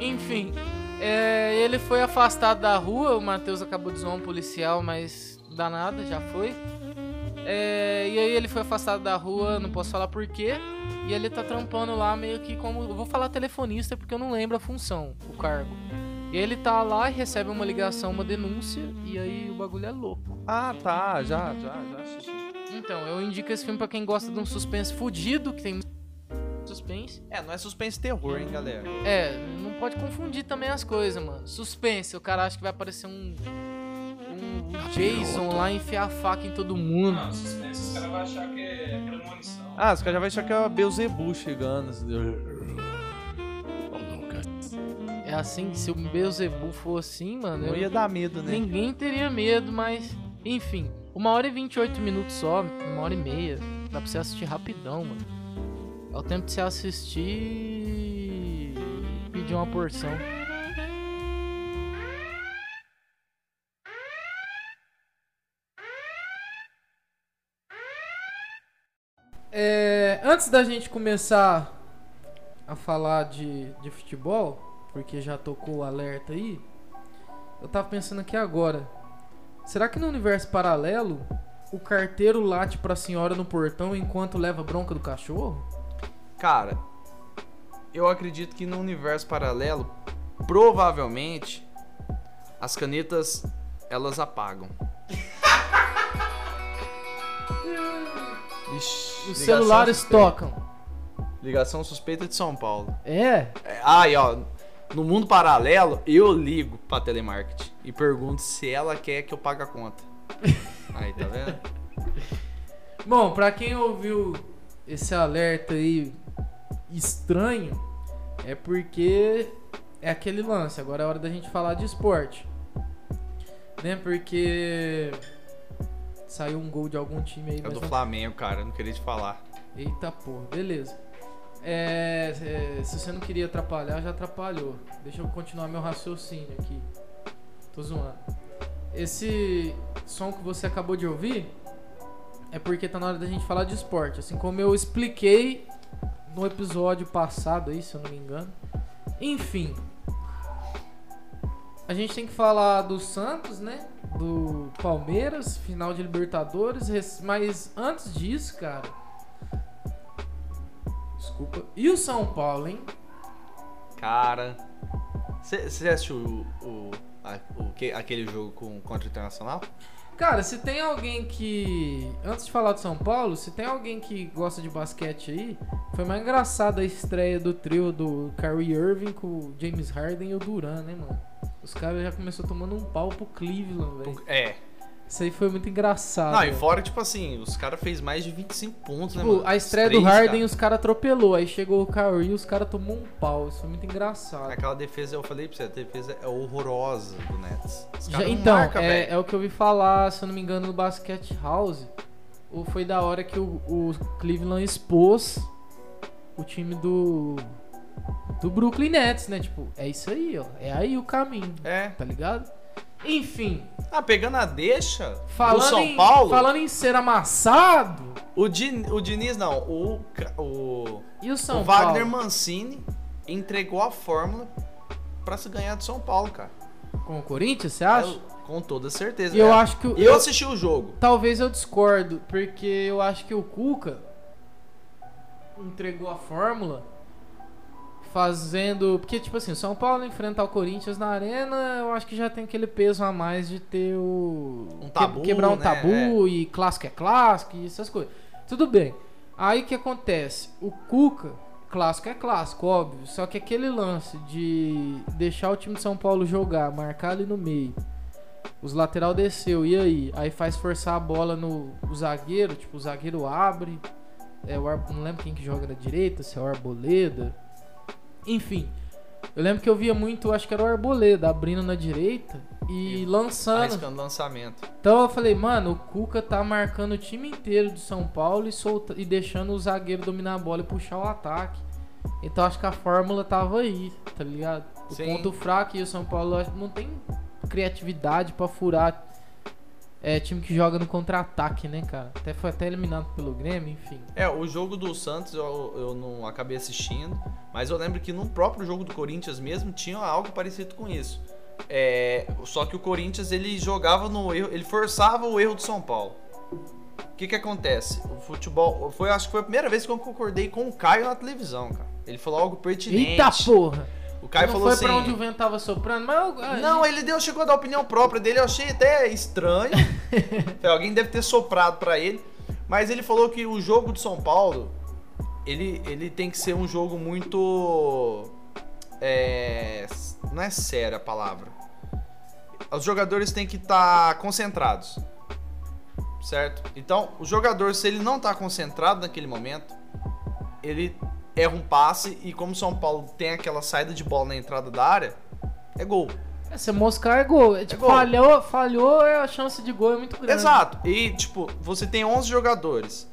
[SPEAKER 4] Enfim, é, ele foi afastado da rua. O Matheus acabou de zoar um policial, mas dá nada, já foi. É, e aí ele foi afastado da rua, não posso falar porquê. E ele tá trampando lá meio que como. Eu vou falar telefonista porque eu não lembro a função, o cargo. E ele tá lá e recebe uma ligação, uma denúncia, e aí o bagulho é louco.
[SPEAKER 5] Ah, tá, já, já, já assisti.
[SPEAKER 4] Então, eu indico esse filme pra quem gosta de um suspense fudido, que tem suspense.
[SPEAKER 5] É, não é suspense terror, hein, galera?
[SPEAKER 4] É, não pode confundir também as coisas, mano. Suspense, o cara acha que vai aparecer um. Um Jason lá e enfiar a faca em todo mundo.
[SPEAKER 6] Não, suspense, os caras vão achar que é premonição.
[SPEAKER 5] Ah, os caras já vão achar que é o Beelzebub chegando.
[SPEAKER 4] É assim que se o Beelzebub for assim, mano.
[SPEAKER 5] Não
[SPEAKER 4] eu-
[SPEAKER 5] ia dar medo, né?
[SPEAKER 4] Ninguém teria medo, mas. Enfim, uma hora e 28 minutos só, uma hora e meia. Dá pra você assistir rapidão, mano. É o tempo de você assistir e pedir uma porção. É, antes da gente começar a falar de, de futebol, porque já tocou o alerta aí, eu tava pensando aqui agora. Será que no universo paralelo o carteiro late pra senhora no portão enquanto leva bronca do cachorro?
[SPEAKER 5] Cara, eu acredito que no universo paralelo, provavelmente, as canetas elas apagam. Ixi,
[SPEAKER 4] Os celulares
[SPEAKER 5] suspeita.
[SPEAKER 4] tocam.
[SPEAKER 5] Ligação suspeita de São Paulo.
[SPEAKER 4] É?
[SPEAKER 5] É, Aí, ó, no mundo paralelo, eu ligo pra telemarketing e pergunto se ela quer que eu pague a conta. Aí, tá vendo?
[SPEAKER 4] Bom, pra quem ouviu esse alerta aí estranho, é porque é aquele lance. Agora é hora da gente falar de esporte. Né? Porque saiu um gol de algum time aí,
[SPEAKER 5] É do
[SPEAKER 4] não-
[SPEAKER 5] Flamengo, cara, não queria te falar.
[SPEAKER 4] Eita porra, beleza. É, é, se você não queria atrapalhar, já atrapalhou. Deixa eu continuar meu raciocínio aqui. Tô zoando. Esse som que você acabou de ouvir é porque tá na hora da gente falar de esporte. Assim como eu expliquei no episódio passado aí, se eu não me engano. Enfim. A gente tem que falar do Santos, né? Do Palmeiras, final de Libertadores. res- Mas antes disso, cara. Desculpa. E o São Paulo, hein?
[SPEAKER 5] Cara. Você assistiu o, o, a- o que- aquele jogo com, contra o Internacional?
[SPEAKER 4] Cara, se tem alguém que. Antes de falar do São Paulo, se tem alguém que gosta de basquete aí, foi mais engraçada a estreia do trio do Kyrie Irving com o James Harden e o Duran, né, mano? Os caras já começou tomando um pau pro Cleveland, velho.
[SPEAKER 5] É.
[SPEAKER 4] Isso aí foi muito engraçado.
[SPEAKER 5] Não, e fora, tipo assim, os caras fez mais de 25 pontos, né,
[SPEAKER 4] Tipo,
[SPEAKER 5] mano?
[SPEAKER 4] a estreia
[SPEAKER 5] Os
[SPEAKER 4] do
[SPEAKER 5] três,
[SPEAKER 4] Harden,
[SPEAKER 5] cara.
[SPEAKER 4] os caras atropelou. Aí chegou o Kyrie e os caras tomou um pau. Isso foi muito engraçado.
[SPEAKER 5] Aquela defesa, eu falei pra você, a defesa é horrorosa do Nets.
[SPEAKER 4] Já- então,
[SPEAKER 5] marcam,
[SPEAKER 4] é, é o que eu ouvi falar, se eu não me engano, no Basket House. Ou foi da hora que o, o Cleveland expôs o time do. Do Brooklyn Nets, né? Tipo, é isso aí, ó. É aí o caminho,
[SPEAKER 5] É.
[SPEAKER 4] tá ligado? Enfim,
[SPEAKER 5] Ah, pegando a deixa
[SPEAKER 4] falando,
[SPEAKER 5] do São
[SPEAKER 4] em,
[SPEAKER 5] Paulo,
[SPEAKER 4] falando em ser amassado,
[SPEAKER 5] o, Din, o Diniz não, o, o,
[SPEAKER 4] e o São
[SPEAKER 5] o Wagner
[SPEAKER 4] Paulo?
[SPEAKER 5] Mancini entregou a fórmula pra se ganhar do São Paulo, cara.
[SPEAKER 4] Com o Corinthians, você acha?
[SPEAKER 5] Eu- com toda certeza.
[SPEAKER 4] Eu
[SPEAKER 5] É.
[SPEAKER 4] acho que o-
[SPEAKER 5] Eu assisti o jogo.
[SPEAKER 4] Talvez eu discordo, porque eu acho que o Cuca entregou a fórmula fazendo. Porque, tipo assim, o São Paulo enfrentar o Corinthians na arena, eu acho que já tem aquele peso a mais de ter o.
[SPEAKER 5] Um tabu,
[SPEAKER 4] quebrar um
[SPEAKER 5] né?
[SPEAKER 4] tabu e clássico é clássico e essas coisas. Tudo bem. Aí o que acontece? O Cuca, clássico é clássico, óbvio. Só que aquele lance de deixar o time de São Paulo jogar, marcar ali no meio. Os lateral desceu, e aí? Aí faz forçar a bola no o zagueiro, tipo, o zagueiro abre. É, o Ar- não lembro quem que joga na direita, se é o Arboleda. Enfim, eu lembro que eu via muito, acho que era o Arboleda, abrindo na direita e lançando.
[SPEAKER 5] Arriscando lançamento.
[SPEAKER 4] Então eu falei, mano, o Cuca tá marcando o time inteiro do São Paulo e, solta, e deixando o zagueiro dominar a bola e puxar o ataque. Então acho que a fórmula tava aí, tá ligado? O
[SPEAKER 5] Sim.
[SPEAKER 4] ponto fraco e o São Paulo não tem criatividade pra furar é, time que joga no contra-ataque, né, cara? Até foi até eliminado pelo Grêmio, enfim.
[SPEAKER 5] É, o jogo do Santos eu, eu não acabei assistindo, mas eu lembro que no próprio jogo do Corinthians mesmo tinha algo parecido com isso. É, só que o Corinthians ele jogava no erro, ele forçava o erro do São Paulo. O que que acontece? O futebol, foi, acho que foi a primeira vez que eu concordei com o Caio na televisão, cara. Ele falou algo pertinente.
[SPEAKER 4] Eita porra!
[SPEAKER 5] O Caio
[SPEAKER 4] não
[SPEAKER 5] falou
[SPEAKER 4] foi
[SPEAKER 5] assim.
[SPEAKER 4] pra onde o vento tava soprando, mas
[SPEAKER 5] Não, ele deu, chegou a dar a opinião própria dele, eu achei até estranho. Alguém deve ter soprado pra ele. Mas ele falou que o jogo do São Paulo, ele, ele tem que ser um jogo muito. É, não é séria a palavra. Os jogadores têm que estar concentrados. Certo? Então, o jogador, se ele não tá concentrado naquele momento, ele erra um passe e como São Paulo tem aquela saída de bola na entrada da área, é gol.
[SPEAKER 4] Essa moscar é gol. É, tipo,
[SPEAKER 5] gol.
[SPEAKER 4] Falhou, falhou, a chance de gol é muito grande.
[SPEAKER 5] Exato. E, tipo, você tem 11 jogadores.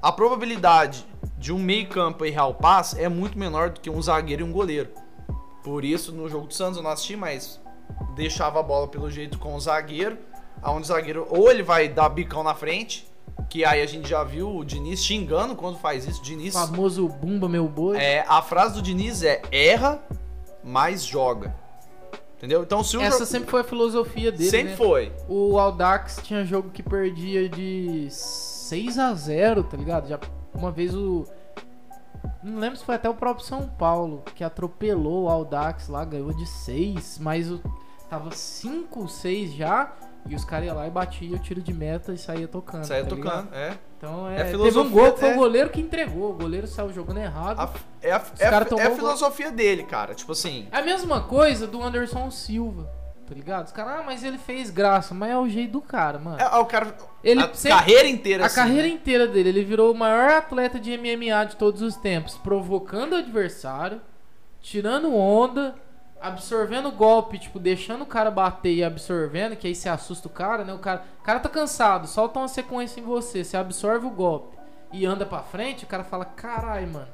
[SPEAKER 5] A probabilidade de um meio-campo errar o passe é muito menor do que um zagueiro e um goleiro. Por isso, no jogo do Santos eu não assisti, mas deixava a bola pelo jeito com o zagueiro. Onde o zagueiro ou ele vai dar bicão na frente, que aí a gente já viu o Diniz xingando quando faz isso. O Diniz.
[SPEAKER 4] famoso Bumba Meu Boi.
[SPEAKER 5] É, a frase do Diniz é erra, mas joga. Entendeu? Então se o
[SPEAKER 4] Essa
[SPEAKER 5] jogo-
[SPEAKER 4] sempre foi a filosofia dele,
[SPEAKER 5] sempre
[SPEAKER 4] né?
[SPEAKER 5] foi.
[SPEAKER 4] O Aldax tinha jogo que perdia de 6 a 0 tá ligado? Já uma vez o. Não lembro se foi até o próprio São Paulo que atropelou o Aldax lá, ganhou de 6, mas o, tava 5, 6 já. E os caras iam lá e batiam o tiro de meta e saía tocando.
[SPEAKER 5] Saia
[SPEAKER 4] tá
[SPEAKER 5] tocando,
[SPEAKER 4] ligado?
[SPEAKER 5] é.
[SPEAKER 4] Então
[SPEAKER 5] É
[SPEAKER 4] é. teve
[SPEAKER 5] filosofia,
[SPEAKER 4] um gol que foi
[SPEAKER 5] é.
[SPEAKER 4] o goleiro que entregou. O goleiro saiu jogando errado.
[SPEAKER 5] A, é a, é a- é a
[SPEAKER 4] o gol.
[SPEAKER 5] filosofia dele, cara. Tipo assim.
[SPEAKER 4] É a mesma coisa do Anderson Silva, tá ligado? Os caras, ah, mas ele fez graça, mas é o jeito do cara, mano.
[SPEAKER 5] É, é o cara.
[SPEAKER 4] Ele
[SPEAKER 5] a
[SPEAKER 4] sempre-
[SPEAKER 5] carreira inteira
[SPEAKER 4] A
[SPEAKER 5] assim,
[SPEAKER 4] carreira
[SPEAKER 5] né?
[SPEAKER 4] inteira dele, ele virou o maior atleta de MMA de todos os tempos, provocando o adversário, tirando onda, absorvendo golpe, tipo, deixando o cara bater e absorvendo, que aí você assusta o cara, né? O cara, o cara tá cansado, solta uma sequência em você, você absorve o golpe e anda pra frente, o cara fala, carai, mano,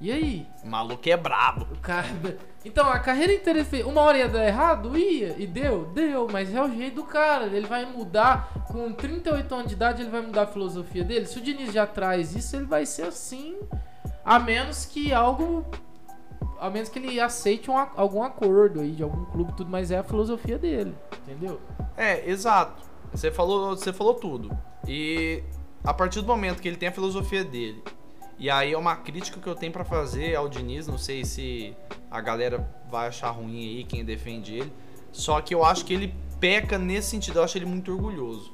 [SPEAKER 4] E aí?
[SPEAKER 5] O maluco é brabo.
[SPEAKER 4] O cara... Então, a carreira inteira. Uma hora ia dar errado? Ia. E deu? Deu. Mas é o jeito do cara. Ele vai mudar. Com 38 anos de idade, ele vai mudar a filosofia dele. Se o Diniz já traz isso, ele vai ser assim. A menos que algo. A menos que ele aceite um, algum acordo aí de algum clube tudo, mas é a filosofia dele. Entendeu?
[SPEAKER 5] É, exato. Você falou, você falou tudo. E a partir do momento que ele tem a filosofia dele, e aí é uma crítica que eu tenho pra fazer ao Diniz, não sei se a galera vai achar ruim aí quem defende ele, só que eu acho que ele peca nesse sentido, eu acho ele muito orgulhoso.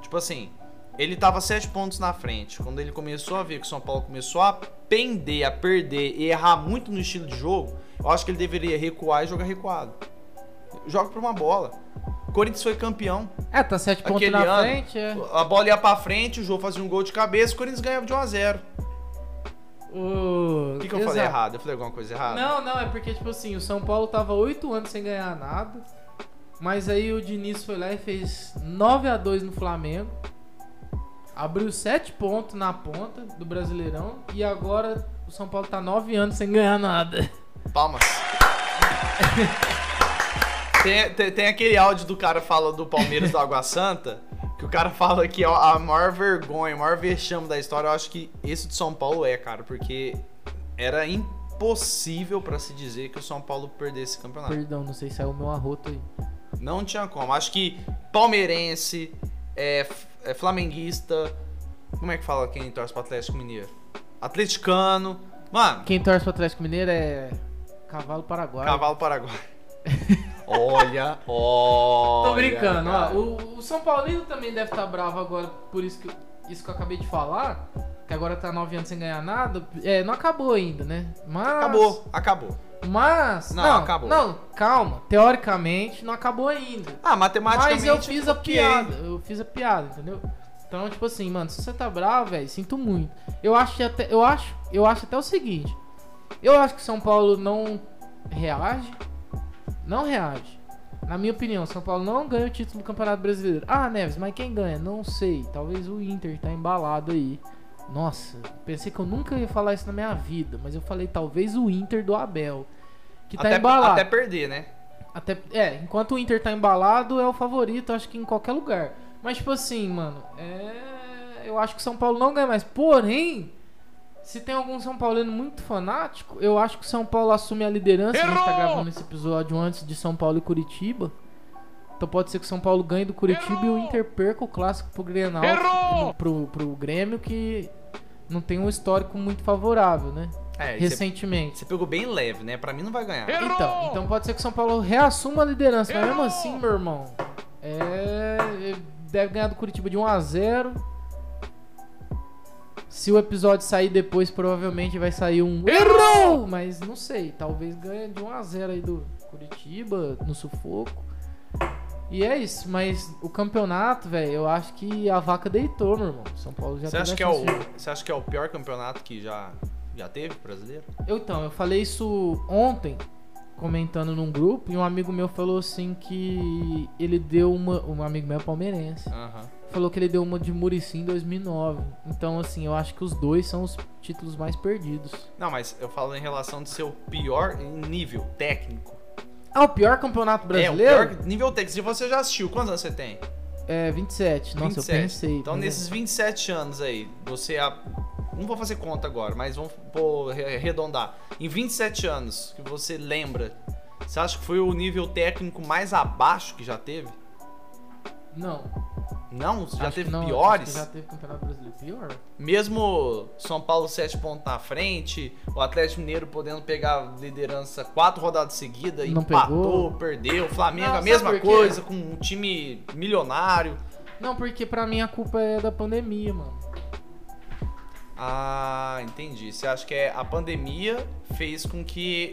[SPEAKER 5] Tipo assim, ele tava sete pontos na frente. Quando ele começou a ver que o São Paulo começou a pender, a perder e errar muito no estilo de jogo, eu acho que ele deveria recuar e jogar recuado. Joga por uma bola. O Corinthians foi campeão.
[SPEAKER 4] É, tá 7 pontos na
[SPEAKER 5] ano,
[SPEAKER 4] frente. É.
[SPEAKER 5] A bola ia pra frente, o jogo fazia um gol de cabeça, o Corinthians ganhava de 1 a 0
[SPEAKER 4] O
[SPEAKER 5] que, que eu falei
[SPEAKER 4] Exato.
[SPEAKER 5] errado? Eu falei alguma coisa errada?
[SPEAKER 4] Não, não, é porque, tipo assim, o São Paulo tava 8 anos sem ganhar nada. Mas aí o Diniz foi lá e fez 9 a 2 no Flamengo. Abriu 7 pontos na ponta do Brasileirão. E agora o São Paulo tá 9 anos sem ganhar nada.
[SPEAKER 5] Palmas. tem, tem, tem aquele áudio do cara fala do Palmeiras do Água Santa, que o cara fala que ó, a maior vergonha, o maior vexame da história, eu acho que esse de São Paulo é, cara, porque era impossível pra se dizer que o São Paulo perdesse esse campeonato.
[SPEAKER 4] Perdão, não sei se é o meu arroto aí.
[SPEAKER 5] Não tinha como. Acho que palmeirense, é, é flamenguista, como é que fala quem torce pro Atlético Mineiro? Atleticano, mano,
[SPEAKER 4] Quem torce pro Atlético Mineiro é Cavalo Paraguai.
[SPEAKER 5] Cavalo Paraguai. olha, olha.
[SPEAKER 4] Tô brincando, ó. O, o São Paulino também deve estar bravo agora, por isso que, isso que eu acabei de falar. Que agora tá 9 anos sem ganhar nada. É, não acabou ainda, né? Mas.
[SPEAKER 5] Acabou, acabou.
[SPEAKER 4] Mas.
[SPEAKER 5] Não,
[SPEAKER 4] Não,
[SPEAKER 5] acabou.
[SPEAKER 4] Não, calma. Teoricamente, não acabou ainda.
[SPEAKER 5] Ah, matematicamente.
[SPEAKER 4] Mas eu fiz a piada. Eu fiz a piada, entendeu? Então, tipo assim, mano, se você tá bravo, velho, sinto muito. Eu acho que até. Eu acho, eu acho até o seguinte. Eu acho que São Paulo não reage. Não reage. Na minha opinião, São Paulo não ganha o título do Campeonato Brasileiro. Ah, Neves, mas quem ganha? Não sei. Talvez o Inter tá embalado aí. Nossa, pensei que eu nunca ia falar isso na minha vida, mas eu falei talvez o Inter do Abel. Que tá
[SPEAKER 5] até,
[SPEAKER 4] embalado.
[SPEAKER 5] até perder, né?
[SPEAKER 4] Até, é, enquanto o Inter tá embalado, é o favorito, acho que em qualquer lugar. Mas, tipo assim, mano, é. Eu acho que o São Paulo não ganha mais. Porém, se tem algum São Paulino muito fanático, eu acho que o São Paulo assume a liderança. A gente tá gravando esse episódio antes de São Paulo e Curitiba. Então pode ser que o São Paulo ganhe do Curitiba e o Inter perca o clássico pro Grenal, pro, pro Grêmio, que não tem um histórico muito favorável, né?
[SPEAKER 5] É, você,
[SPEAKER 4] Recentemente.
[SPEAKER 5] você pegou bem leve, né? Pra mim não vai ganhar.
[SPEAKER 4] Então, então pode ser que o São Paulo reassuma a liderança, mas mesmo assim, meu irmão, é, deve ganhar do Curitiba de 1 a 0. Se o episódio sair depois, provavelmente vai sair um errou, mas não sei, talvez ganhe de 1 a 0 aí do Curitiba no sufoco. E é isso, mas o campeonato, velho, eu acho que a vaca deitou, meu irmão. São Paulo já
[SPEAKER 5] Você
[SPEAKER 4] teve
[SPEAKER 5] acha, que é o, você acha que é o pior campeonato que já, já teve brasileiro?
[SPEAKER 4] Eu, então, eu falei isso ontem, comentando num grupo, e um amigo meu falou assim que ele deu uma. Um amigo meu é palmeirense.
[SPEAKER 5] Aham.
[SPEAKER 4] Falou que ele deu uma de Murici em 2009. Então, assim, eu acho que os dois são os títulos mais perdidos.
[SPEAKER 5] Não, mas eu falo em relação de ser o pior em nível técnico.
[SPEAKER 4] Ah, o pior campeonato
[SPEAKER 5] É, o
[SPEAKER 4] brasileiro?
[SPEAKER 5] pior nível técnico. Se você já assistiu, quantos anos você tem?
[SPEAKER 4] É, 27. Nossa,
[SPEAKER 5] 27.
[SPEAKER 4] eu pensei.
[SPEAKER 5] Então,
[SPEAKER 4] mas é-
[SPEAKER 5] nesses 27 anos aí, você. a- Não vou fazer conta agora, mas vamos pô, re- arredondar. Em 27 anos que você lembra, você acha que foi o nível técnico mais abaixo que já teve?
[SPEAKER 4] Não.
[SPEAKER 5] Não? Já
[SPEAKER 4] acho
[SPEAKER 5] teve
[SPEAKER 4] não,
[SPEAKER 5] piores?
[SPEAKER 4] já teve campeonato brasileiro pior.
[SPEAKER 5] Mesmo São Paulo 7 pontos na frente, o Atlético Mineiro podendo pegar a liderança quatro rodadas seguidas,
[SPEAKER 4] Não
[SPEAKER 5] empatou,
[SPEAKER 4] pegou.
[SPEAKER 5] perdeu. O Flamengo
[SPEAKER 4] Não,
[SPEAKER 5] a mesma coisa, com um time milionário.
[SPEAKER 4] Não, porque pra mim a culpa é da pandemia, mano.
[SPEAKER 5] Ah, entendi. Você acha que é a pandemia fez com que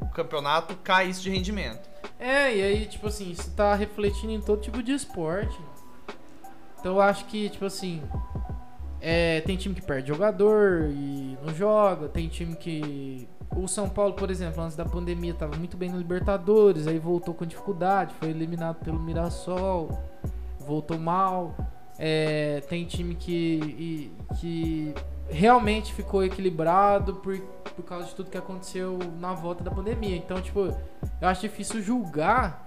[SPEAKER 5] o campeonato caísse de rendimento?
[SPEAKER 4] É, e aí, tipo assim, isso tá refletindo em todo tipo de esporte, mano. Então eu acho que, tipo assim, é, tem time que perde jogador e não joga, tem time que. O São Paulo, por exemplo, antes da pandemia tava muito bem na Libertadores, aí voltou com dificuldade, foi eliminado pelo Mirassol, voltou mal. É, tem time que, que realmente ficou equilibrado por, por causa de tudo que aconteceu na volta da pandemia. Então, tipo, eu acho difícil julgar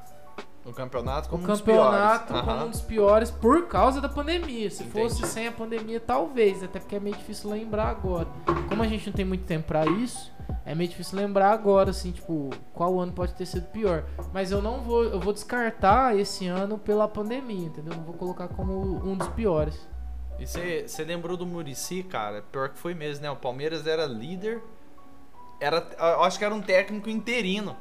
[SPEAKER 5] O campeonato
[SPEAKER 4] o
[SPEAKER 5] como um dos
[SPEAKER 4] campeonato
[SPEAKER 5] piores.
[SPEAKER 4] como um dos piores por causa da pandemia. Se
[SPEAKER 5] Entendi.
[SPEAKER 4] fosse sem a pandemia, talvez, até porque é meio difícil lembrar agora. Como a gente não tem muito tempo pra isso, é meio difícil lembrar agora, assim, tipo, qual ano pode ter sido pior. Mas eu não vou, eu vou descartar esse ano pela pandemia, entendeu? Não vou colocar como um dos piores.
[SPEAKER 5] E você lembrou do Murici, cara? Pior que foi mesmo, né? O Palmeiras era líder. Era, eu acho que era um técnico interino.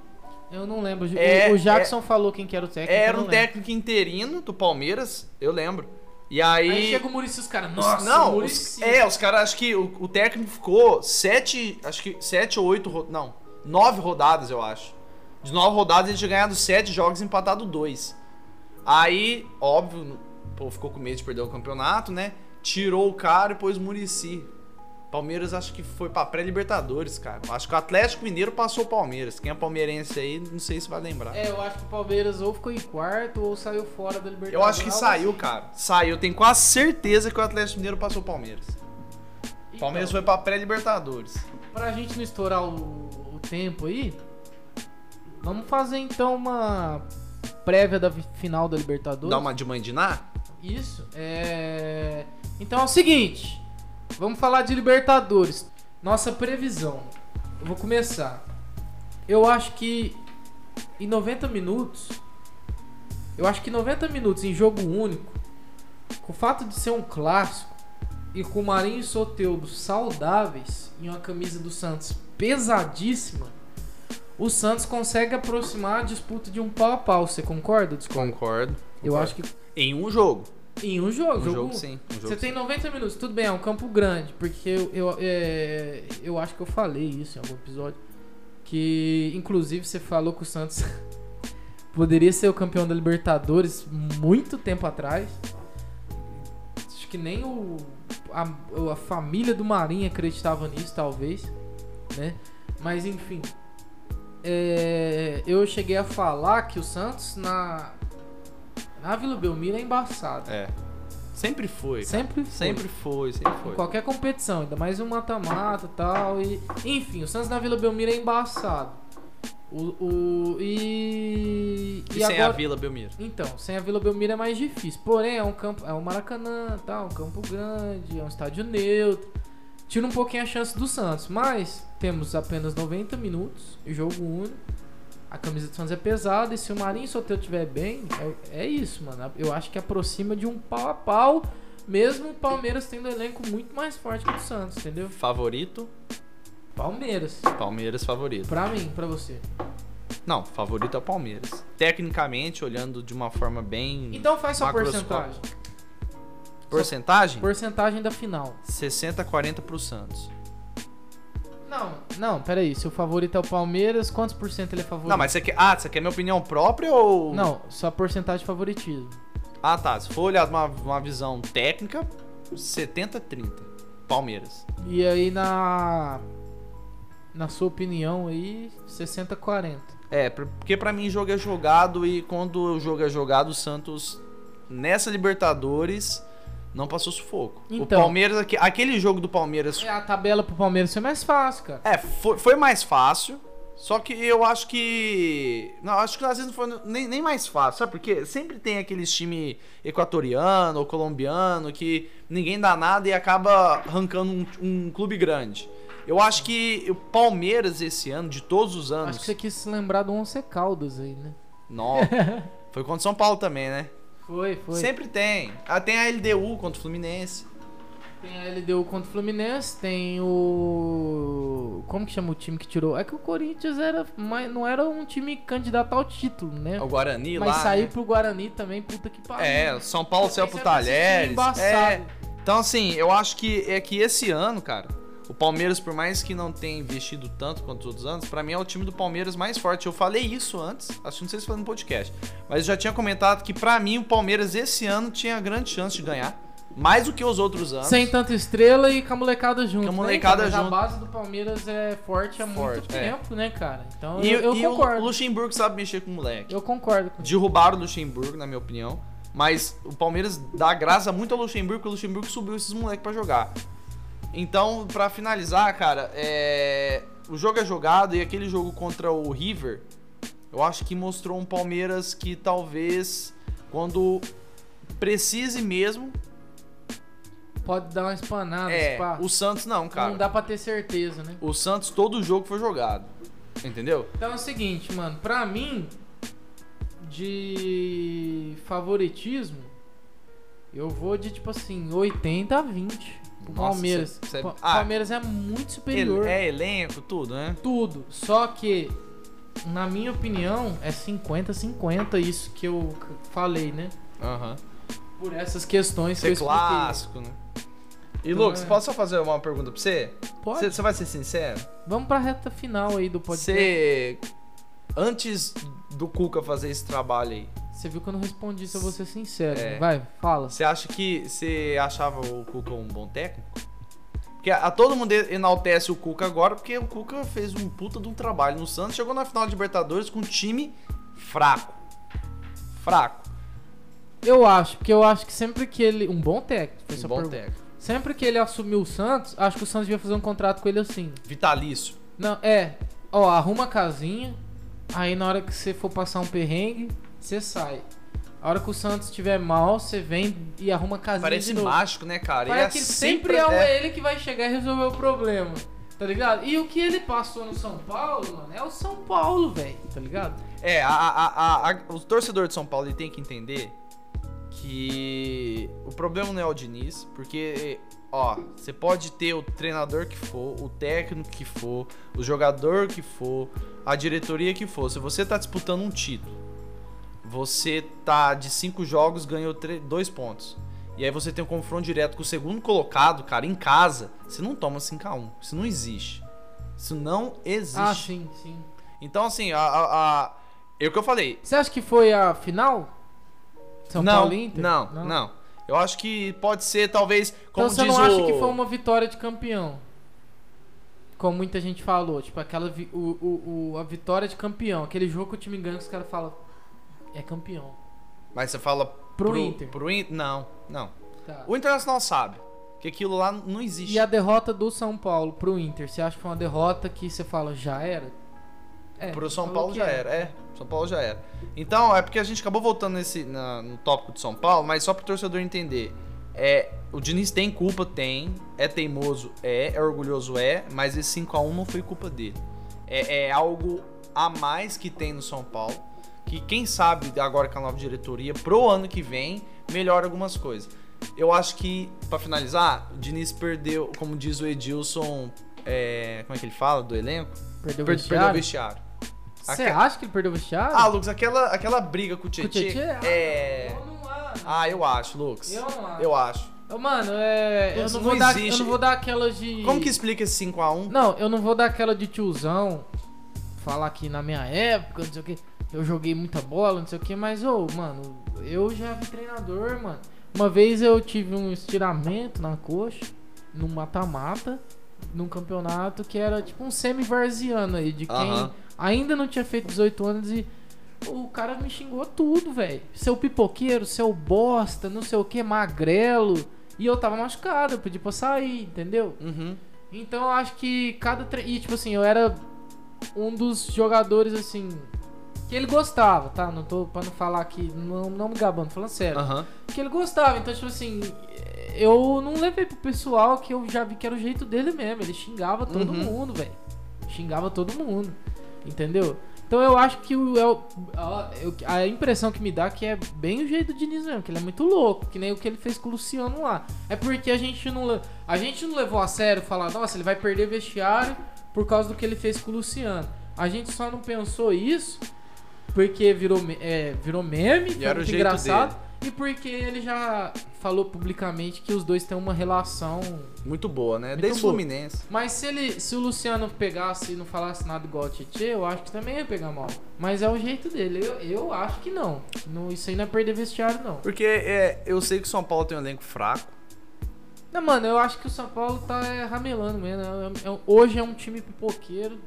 [SPEAKER 4] Eu não lembro. O-
[SPEAKER 5] É,
[SPEAKER 4] o Jackson falou quem que era o técnico.
[SPEAKER 5] Era um técnico interino do Palmeiras, eu lembro. E aí.
[SPEAKER 4] Aí chega o Murici os caras, nossa,
[SPEAKER 5] não,
[SPEAKER 4] o
[SPEAKER 5] os, é, os caras, acho que o, o técnico ficou sete, acho que sete ou oito, não, nove rodadas, eu acho. De nove rodadas ele tinha ganhado sete jogos e empatado dois. Aí, óbvio, pô, ficou com medo de perder o campeonato, né? Tirou o cara e pôs o Murici. Palmeiras acho que foi pra pré-libertadores, cara. Acho que o Atlético Mineiro passou o Palmeiras. Quem é palmeirense aí, não sei se vai lembrar.
[SPEAKER 4] É, eu acho que o Palmeiras ou ficou em quarto ou saiu fora da Libertadores.
[SPEAKER 5] Eu acho que saiu,
[SPEAKER 4] assim.
[SPEAKER 5] cara. Saiu. Tenho quase certeza que o Atlético Mineiro passou o Palmeiras.
[SPEAKER 4] Então,
[SPEAKER 5] Palmeiras foi pra pré-Libertadores.
[SPEAKER 4] Pra gente não estourar o, o tempo aí, vamos fazer então uma prévia da final da Libertadores.
[SPEAKER 5] Dá uma de mandiná?
[SPEAKER 4] Isso. É... Então é o seguinte, vamos falar de Libertadores. Nossa previsão. Eu vou começar. Eu acho que em 90 minutos, eu acho que 90 minutos em jogo único, com o fato de ser um clássico e com o Marinho e Soteudo saudáveis e uma camisa do Santos pesadíssima, o Santos consegue aproximar a disputa de um pau a pau. Você concorda? ou discorda?
[SPEAKER 5] Concordo.
[SPEAKER 4] Eu acho que
[SPEAKER 5] Em um jogo.
[SPEAKER 4] Em um jogo,
[SPEAKER 5] Um
[SPEAKER 4] jogo,
[SPEAKER 5] jogo, sim. Um jogo,
[SPEAKER 4] você tem
[SPEAKER 5] sim.
[SPEAKER 4] 90 minutos, tudo bem, é um campo grande, porque eu, eu, é, eu acho que eu falei isso em algum episódio. Que inclusive você falou que o Santos poderia ser o campeão da Libertadores muito tempo atrás. Acho que nem o, a, a família do Marinho acreditava nisso, talvez. Né? Mas enfim. É, eu cheguei a falar que o Santos na, na Vila Belmiro é embaçado.
[SPEAKER 5] É. Sempre foi.
[SPEAKER 4] Sempre foi.
[SPEAKER 5] Sempre foi, sempre
[SPEAKER 4] Em
[SPEAKER 5] foi.
[SPEAKER 4] qualquer competição, ainda mais um mata-mata e tal. E, enfim, o Santos na Vila Belmiro é embaçado. O, o, e.
[SPEAKER 5] E, sem
[SPEAKER 4] agora-
[SPEAKER 5] a Vila Belmiro.
[SPEAKER 4] Então, sem a Vila Belmiro é mais difícil. Porém, é um campo. É um Maracanã, tá? Um campo grande, é um estádio neutro. Tira um pouquinho a chance do Santos. Mas temos apenas 90 minutos, jogo único. A camisa do Santos é pesada. E se o Marinho Soteldo estiver bem, é, é isso, mano. Eu acho que aproxima de um pau a pau. Mesmo o Palmeiras tendo um elenco muito mais forte que o Santos, entendeu?
[SPEAKER 5] Favorito?
[SPEAKER 4] Palmeiras.
[SPEAKER 5] Palmeiras favorito.
[SPEAKER 4] Pra mim, pra você.
[SPEAKER 5] Não, favorito é o Palmeiras. Tecnicamente, olhando de uma forma bem.
[SPEAKER 4] Então faz sua porcentagem.
[SPEAKER 5] Porcentagem?
[SPEAKER 4] Porcentagem da final.
[SPEAKER 5] 60 40 pro Santos.
[SPEAKER 4] Não, não, peraí. Se o favorito é o Palmeiras, quantos por cento ele é favorito?
[SPEAKER 5] Não, mas você quer. Ah, você quer minha opinião própria ou.
[SPEAKER 4] Não, só porcentagem de favoritismo.
[SPEAKER 5] Ah, tá. Se for olhar uma, uma visão técnica, 70 30. Palmeiras.
[SPEAKER 4] E aí na. Na sua opinião aí, 60-40.
[SPEAKER 5] É, por- porque pra mim jogo é jogado e quando o jogo é jogado, o Santos nessa Libertadores não passou sufoco. O
[SPEAKER 4] Então.
[SPEAKER 5] Palmeiras, aque- aquele jogo do Palmeiras
[SPEAKER 4] É, a tabela pro Palmeiras foi mais fácil, cara.
[SPEAKER 5] É, foi, foi mais fácil. Só que eu acho que. Não, acho que às vezes não foi nem, nem mais fácil, sabe? Porque sempre tem aqueles time equatoriano ou colombiano que ninguém dá nada e acaba arrancando um, um clube grande. Eu acho que o Palmeiras esse ano, de todos os anos.
[SPEAKER 4] Acho que você quis se lembrar do Once Caldas aí, né?
[SPEAKER 5] Não. foi contra o São Paulo também, né?
[SPEAKER 4] Foi, foi.
[SPEAKER 5] Sempre tem. Ah, tem a LDU contra o Fluminense.
[SPEAKER 4] Tem a LDU contra o Fluminense, tem o. Como que chama o time que tirou? É que o Corinthians era. mas Não era um time candidato ao título, né?
[SPEAKER 5] O Guarani
[SPEAKER 4] Mas
[SPEAKER 5] lá.
[SPEAKER 4] sair
[SPEAKER 5] né?
[SPEAKER 4] pro Guarani também, puta que pariu.
[SPEAKER 5] É, São Paulo saiu pro Talheres. É. Então, assim, eu acho que é que esse ano, cara, o Palmeiras, por mais que não tenha investido tanto quanto os outros anos, pra mim é o time do Palmeiras mais forte. Eu falei isso antes, acho que não sei se foi no podcast, mas eu já tinha comentado que pra mim o Palmeiras esse ano tinha grande chance de ganhar, mais do que os outros anos.
[SPEAKER 4] Sem tanta estrela e com a molecada junto.
[SPEAKER 5] Com a
[SPEAKER 4] né,
[SPEAKER 5] molecada?
[SPEAKER 4] Mas
[SPEAKER 5] junto.
[SPEAKER 4] A base do Palmeiras é forte há muito
[SPEAKER 5] Forte, é.
[SPEAKER 4] tempo, né, cara? Então
[SPEAKER 5] E,
[SPEAKER 4] eu, eu
[SPEAKER 5] e
[SPEAKER 4] concordo.
[SPEAKER 5] o Luxemburgo sabe mexer com o moleque.
[SPEAKER 4] Eu concordo com
[SPEAKER 5] Derrubaram o Luxemburgo, na minha opinião. Mas o Palmeiras dá graça muito ao Luxemburgo, porque o Luxemburgo subiu esses moleques pra jogar. Então, pra finalizar, cara, é... o jogo é jogado e aquele jogo contra o River, eu acho que mostrou um Palmeiras que talvez, quando precise mesmo,
[SPEAKER 4] Pode dar uma espanada,
[SPEAKER 5] é.
[SPEAKER 4] pá.
[SPEAKER 5] O Santos não, cara.
[SPEAKER 4] Não dá pra ter certeza, né?
[SPEAKER 5] O Santos, todo o jogo foi jogado. Entendeu?
[SPEAKER 4] Então é o seguinte, mano, pra mim, de favoritismo, eu vou de tipo assim, 80 a 20 pro
[SPEAKER 5] Nossa,
[SPEAKER 4] Palmeiras.
[SPEAKER 5] ah.
[SPEAKER 4] Palmeiras é muito superior.
[SPEAKER 5] É elenco, tudo, né?
[SPEAKER 4] Tudo. Só que, na minha opinião, é 50-50 isso que eu falei, né?
[SPEAKER 5] Aham.
[SPEAKER 4] Por essas questões que eu
[SPEAKER 5] Ser
[SPEAKER 4] expliquei.
[SPEAKER 5] clássico, né? E
[SPEAKER 4] Então,
[SPEAKER 5] Lucas,
[SPEAKER 4] é.
[SPEAKER 5] posso só fazer uma pergunta pra você?
[SPEAKER 4] Pode.
[SPEAKER 5] Você você vai ser sincero?
[SPEAKER 4] Vamos pra reta final aí do podcast.
[SPEAKER 5] Você. Antes do Cuca fazer esse trabalho aí,
[SPEAKER 4] Você viu que eu não respondi, se eu vou ser sincero.
[SPEAKER 5] É.
[SPEAKER 4] Vai, fala.
[SPEAKER 5] você acha que você achava o Cuca um bom técnico? Porque a, a todo mundo enaltece o Cuca agora, porque o Cuca fez um puta de um trabalho no Santos, chegou na final de Libertadores com um time fraco. Fraco.
[SPEAKER 4] Eu acho, porque eu acho que sempre que ele. Um bom técnico, foi
[SPEAKER 5] Um bom
[SPEAKER 4] pergunta.
[SPEAKER 5] técnico.
[SPEAKER 4] Sempre que ele assumiu o Santos, acho que o Santos devia fazer um contrato com ele assim.
[SPEAKER 5] Vitalício.
[SPEAKER 4] Não, é. Ó, arruma a casinha. Aí na hora que você for passar um perrengue, você sai. A hora que o Santos estiver mal, você vem e arruma casinha
[SPEAKER 5] Parece mágico, né, cara?
[SPEAKER 4] Parece
[SPEAKER 5] E
[SPEAKER 4] que
[SPEAKER 5] é
[SPEAKER 4] sempre é, o- ele que vai chegar e resolver o problema. Tá ligado? E o que ele passou no São Paulo, mano, é o São Paulo, velho. Tá ligado?
[SPEAKER 5] É, a, a, a, a- o torcedor de São Paulo ele tem que entender que o problema não é o Diniz, porque, ó, você pode ter o treinador que for, o técnico que for, o jogador que for, a diretoria que for. Se você tá disputando um título, você tá de cinco jogos, ganhou dois pontos. E aí você tem um confronto direto com o segundo colocado, cara, em casa. Você não toma 5x1. Isso não existe. Isso não existe.
[SPEAKER 4] Ah, sim, sim.
[SPEAKER 5] Então, assim, a, a, a- é o que eu falei.
[SPEAKER 4] Você acha que foi a final? São
[SPEAKER 5] não,
[SPEAKER 4] Paulo Inter?
[SPEAKER 5] não, não, Eu acho que pode ser, talvez, como
[SPEAKER 4] Então você
[SPEAKER 5] diz
[SPEAKER 4] não
[SPEAKER 5] o...
[SPEAKER 4] acha que foi uma vitória de campeão? Como muita gente falou, tipo, aquela vi- o, o, o- a vitória de campeão, aquele jogo que o time ganha que os caras falam é campeão.
[SPEAKER 5] Mas você fala
[SPEAKER 4] Pro Inter.
[SPEAKER 5] Pro Inter? Não, não.
[SPEAKER 4] Tá.
[SPEAKER 5] O Internacional sabe que aquilo lá não existe.
[SPEAKER 4] E a derrota do São Paulo pro Inter, você acha que foi uma derrota que você fala já era? É,
[SPEAKER 5] Pro São Paulo já era, é. São Paulo já era. Então, é porque a gente acabou voltando nesse, na- no tópico de São Paulo, mas só pro torcedor entender. É, o Diniz tem culpa? Tem. É teimoso? É. É orgulhoso? É. Mas esse 5x1 não foi culpa dele. É, é algo a mais que tem no São Paulo. Que quem sabe agora com a nova diretoria, pro ano que vem, melhora algumas coisas. Eu acho que, pra finalizar, o Diniz perdeu, como diz o Edilson, é, como é que ele fala, do elenco?
[SPEAKER 4] Perdeu o
[SPEAKER 5] Per-
[SPEAKER 4] vestiário?
[SPEAKER 5] Perdeu o vestiário.
[SPEAKER 4] Você
[SPEAKER 5] Aque-
[SPEAKER 4] acha que ele perdeu o vestiário?
[SPEAKER 5] ah, Lucas, aquela, aquela briga com o
[SPEAKER 4] Com o
[SPEAKER 5] Tietchan.
[SPEAKER 4] Tietchan?
[SPEAKER 5] É.
[SPEAKER 4] Eu.
[SPEAKER 5] Ah, eu acho, Lucas.
[SPEAKER 4] Eu não acho.
[SPEAKER 5] Eu acho.
[SPEAKER 4] Mano, é. Eu
[SPEAKER 5] Isso
[SPEAKER 4] não,
[SPEAKER 5] não
[SPEAKER 4] vou dar, eu não vou dar aquela de.
[SPEAKER 5] Como que explica esse 5x1?
[SPEAKER 4] Não, eu não vou dar aquela de tiozão. Falar que na minha época, não sei o que. Eu joguei muita bola, não sei o que, mas, ô, mano, eu já vi treinador, mano. Uma vez eu tive um estiramento na coxa, num mata-mata, num campeonato que era tipo um semi-varziano aí, de quem
[SPEAKER 5] Aham.
[SPEAKER 4] ainda não tinha feito 18 anos e. O cara me xingou tudo, velho. Seu pipoqueiro, seu bosta, não sei o que, magrelo. E eu tava machucado, eu pedi pra sair, entendeu?
[SPEAKER 5] Uhum.
[SPEAKER 4] Então eu acho que cada. Tre... E tipo assim, eu era um dos jogadores assim. Que ele gostava, tá? Não tô pra não falar aqui, não, não me gabando, falando sério.
[SPEAKER 5] Aham.
[SPEAKER 4] Que ele gostava, então, tipo assim, eu não levei pro pessoal que eu já vi que era o jeito dele mesmo. Ele xingava todo
[SPEAKER 5] Uhum.
[SPEAKER 4] mundo, velho. Xingava todo mundo. Entendeu? Então eu acho que o, é o- a, eu- a impressão que me dá é que é bem o jeito do Diniz mesmo, que ele é muito louco, que nem o que ele fez com o Luciano lá. É porque a gente não, a gente não levou a sério falar, nossa, ele vai perder vestiário por causa do que ele fez com o Luciano. A gente só não pensou isso porque virou, é, virou meme, foi muito engraçado. E porque ele já falou publicamente que os dois têm uma relação.
[SPEAKER 5] Muito boa, né?
[SPEAKER 4] Muito
[SPEAKER 5] Desde o
[SPEAKER 4] boa.
[SPEAKER 5] Fluminense.
[SPEAKER 4] Mas se ele, se o Luciano pegasse e não falasse nada igual o Tietchan, eu acho que também ia pegar mal. Mas é o jeito dele. Eu, eu acho que não. não. Isso aí não é perder vestiário, não.
[SPEAKER 5] Porque é, eu sei que o São Paulo tem um elenco fraco.
[SPEAKER 4] Não, mano, eu acho que o São Paulo tá é, ramelando mesmo. É- é- hoje é um time pipoqueiro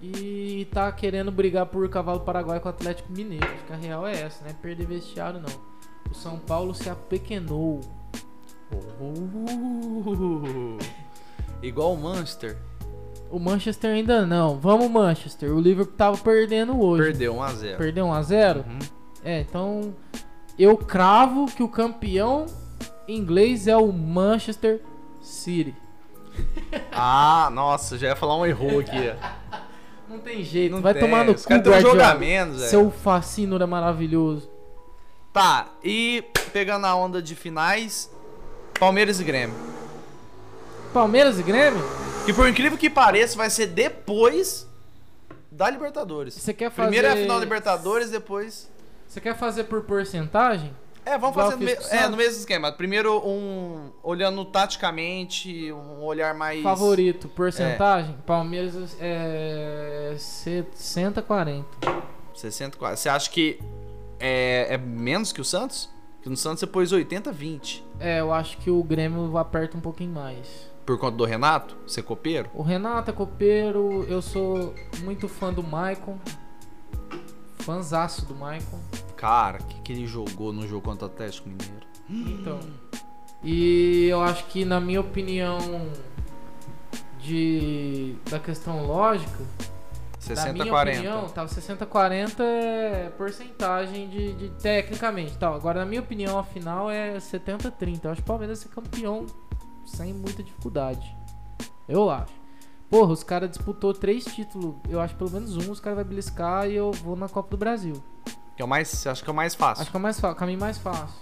[SPEAKER 4] e tá querendo brigar por cavalo paraguai com o Atlético Mineiro. Acho que a real é essa, não é perder vestiário, não. O São Paulo se apequenou.
[SPEAKER 5] Igual o Manchester.
[SPEAKER 4] O Manchester ainda não. Vamos, Manchester. O Liverpool tava perdendo hoje.
[SPEAKER 5] Perdeu 1x0.
[SPEAKER 4] Perdeu 1x0?
[SPEAKER 5] Uhum.
[SPEAKER 4] É, então eu cravo que o campeão inglês é o Manchester City.
[SPEAKER 5] Ah, nossa, já ia falar um erro aqui.
[SPEAKER 4] Não tem jeito,
[SPEAKER 5] Não
[SPEAKER 4] vai
[SPEAKER 5] tem,
[SPEAKER 4] tomar no
[SPEAKER 5] os
[SPEAKER 4] cu,
[SPEAKER 5] caras têm um jogo a menos.
[SPEAKER 4] Seu fascínora maravilhoso.
[SPEAKER 5] Tá, e pegando a onda de finais, Palmeiras e Grêmio.
[SPEAKER 4] Palmeiras e Grêmio?
[SPEAKER 5] Que por incrível que pareça, vai ser depois da Libertadores.
[SPEAKER 4] Você quer fazer
[SPEAKER 5] Primeiro é a final da Libertadores, depois.
[SPEAKER 4] Você quer fazer por porcentagem?
[SPEAKER 5] É, vamos fazer no, me... é, no mesmo esquema. Primeiro um olhando taticamente, um olhar mais
[SPEAKER 4] Favorito, porcentagem? Palmeiras é 60 40.
[SPEAKER 5] 64. Você acha que é, é menos que o Santos? Que no Santos você pôs 80 20.
[SPEAKER 4] É, eu acho que o Grêmio aperta um pouquinho mais.
[SPEAKER 5] Por conta do Renato, ser copeiro?
[SPEAKER 4] O Renato é copeiro, eu sou muito fã do Maicon. Fãzaço do Maicon.
[SPEAKER 5] Cara, o que, que ele jogou no jogo contra o Atlético Mineiro?
[SPEAKER 4] Então. E eu acho que na minha opinião de da questão lógica, da
[SPEAKER 5] 60
[SPEAKER 4] minha
[SPEAKER 5] 40.
[SPEAKER 4] opinião, tava 60 40 é porcentagem de, de tecnicamente, tal. Agora na minha opinião a final é 70 30. Eu acho que o Palmeiras ser campeão sem muita dificuldade. Eu acho. Porra, os caras disputou três títulos. Eu acho pelo menos um os caras vai beliscar e eu vou na Copa do Brasil.
[SPEAKER 5] Que é o mais, acha que é o mais fácil?
[SPEAKER 4] Acho que é o mais fácil, caminho mais fácil.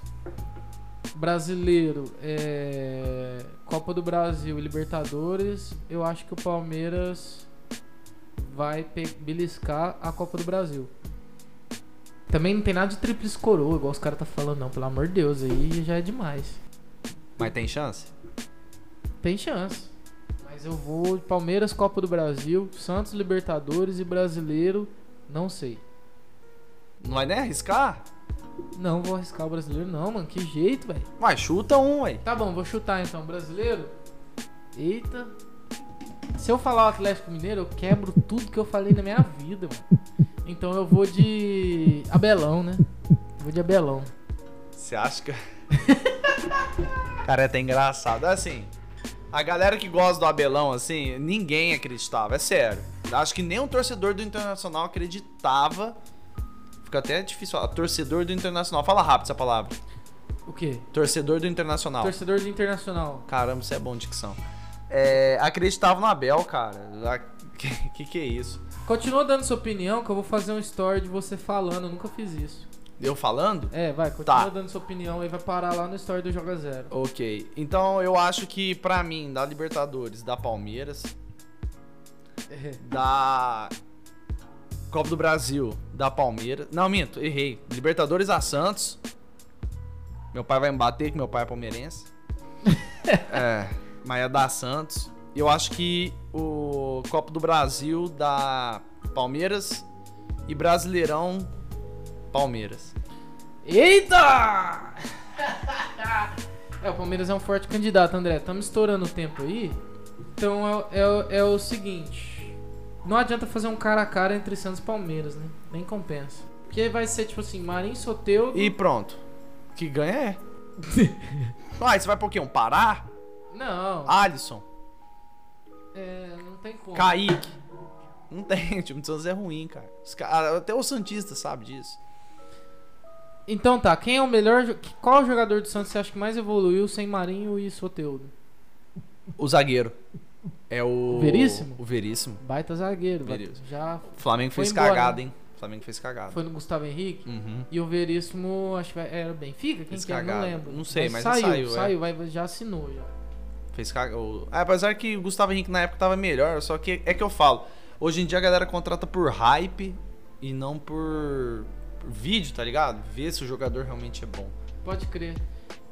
[SPEAKER 4] Brasileiro, é... Copa do Brasil e Libertadores, eu acho que o Palmeiras vai beliscar a Copa do Brasil. Também não tem nada de tríplice coroa, igual os caras tá falando, não. Pelo amor de Deus, aí já é demais.
[SPEAKER 5] Mas tem chance?
[SPEAKER 4] Tem chance. Mas eu vou de Palmeiras, Copa do Brasil, Santos, Libertadores e Brasileiro, não sei.
[SPEAKER 5] Não vai nem arriscar?
[SPEAKER 4] Não vou arriscar o brasileiro, não, mano. Que jeito, velho.
[SPEAKER 5] Vai, chuta um, ué.
[SPEAKER 4] Tá bom, vou chutar então. Brasileiro? Eita. Se eu falar o Atlético Mineiro, eu quebro tudo que eu falei na minha vida, mano. Então eu vou de Abelão, né? Vou de Abelão.
[SPEAKER 5] Você acha que. Cara, é até engraçado. Assim, a galera que gosta do Abelão, assim, ninguém acreditava, é sério. Acho que nem um torcedor do Internacional acreditava. Fica até difícil falar. Torcedor do Internacional. Fala rápido essa palavra.
[SPEAKER 4] O quê?
[SPEAKER 5] Torcedor do Internacional.
[SPEAKER 4] Torcedor do Internacional.
[SPEAKER 5] Caramba, você é bom de dicção. É, acreditava no Abel, cara. Ah, Que, que que é isso?
[SPEAKER 4] Continua dando sua opinião que eu vou fazer um story de você falando. Eu nunca fiz isso.
[SPEAKER 5] Eu falando?
[SPEAKER 4] É, vai, continua
[SPEAKER 5] Tá.
[SPEAKER 4] dando sua opinião e vai parar lá no story do Joga Zero.
[SPEAKER 5] Ok. Então eu acho que pra mim, da Libertadores, da Palmeiras, da Copa do Brasil, da Palmeiras. Não, minto, errei. Libertadores a Santos. Meu pai vai me bater, que meu pai é palmeirense. é, mas é da Santos. Eu acho que o Copa do Brasil da Palmeiras e Brasileirão Palmeiras.
[SPEAKER 4] Eita! é, o Palmeiras é um forte candidato, André. Estamos estourando o tempo aí. Então é, é- é o seguinte: não adianta fazer um cara a cara entre Santos e Palmeiras, né? Nem compensa. Porque vai ser tipo assim: Marinho Soteudo.
[SPEAKER 5] E pronto. Que ganha é. Uai, você vai por quê? Um Pará?
[SPEAKER 4] Não,
[SPEAKER 5] Alisson?
[SPEAKER 4] é, não tem como.
[SPEAKER 5] Kaique? Não tem, o time do Santos é ruim, cara. Ca- Até o Santista sabe disso.
[SPEAKER 4] Então tá, quem é o melhor. Qual jogador do Santos você acha que mais evoluiu sem Marinho e Soteudo?
[SPEAKER 5] O zagueiro. É o.
[SPEAKER 4] O Veríssimo?
[SPEAKER 5] O Veríssimo.
[SPEAKER 4] Baita zagueiro,
[SPEAKER 5] Veríssimo.
[SPEAKER 4] já
[SPEAKER 5] O Flamengo fez
[SPEAKER 4] embora,
[SPEAKER 5] cagada,
[SPEAKER 4] né?
[SPEAKER 5] hein? O Flamengo fez cagada.
[SPEAKER 4] foi no Gustavo Henrique.
[SPEAKER 5] Uhum.
[SPEAKER 4] E o Veríssimo, acho que era Benfica? Quem
[SPEAKER 5] Fez
[SPEAKER 4] que? Não
[SPEAKER 5] cagada.
[SPEAKER 4] lembro.
[SPEAKER 5] Não sei, mas
[SPEAKER 4] saiu,
[SPEAKER 5] saiu, é.
[SPEAKER 4] saiu, vai, já assinou já.
[SPEAKER 5] Fez cagada. Ah, apesar que o Gustavo Henrique na época tava melhor, só que é que eu falo. Hoje em dia a galera contrata por hype e não por, por vídeo, tá ligado? Ver se o jogador realmente é bom.
[SPEAKER 4] Pode crer.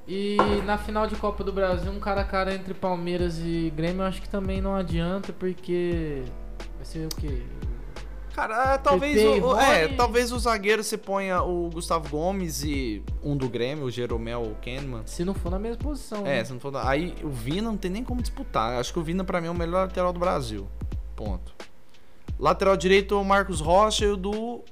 [SPEAKER 4] E na final de Copa do Brasil, um cara a cara entre Palmeiras e Grêmio, eu acho que também não adianta, porque vai ser o quê?
[SPEAKER 5] Cara, é, talvez o, é, talvez o zagueiro você ponha o Gustavo Gomes e um do Grêmio, o Jeromel ou o Kahneman.
[SPEAKER 4] Se não for na mesma posição.
[SPEAKER 5] É,
[SPEAKER 4] né?
[SPEAKER 5] se não for. Aí o Vina não tem nem como disputar. Acho que o Vina pra mim é o melhor lateral do Brasil. Ponto. Lateral direito, o Marcos Rocha e o do.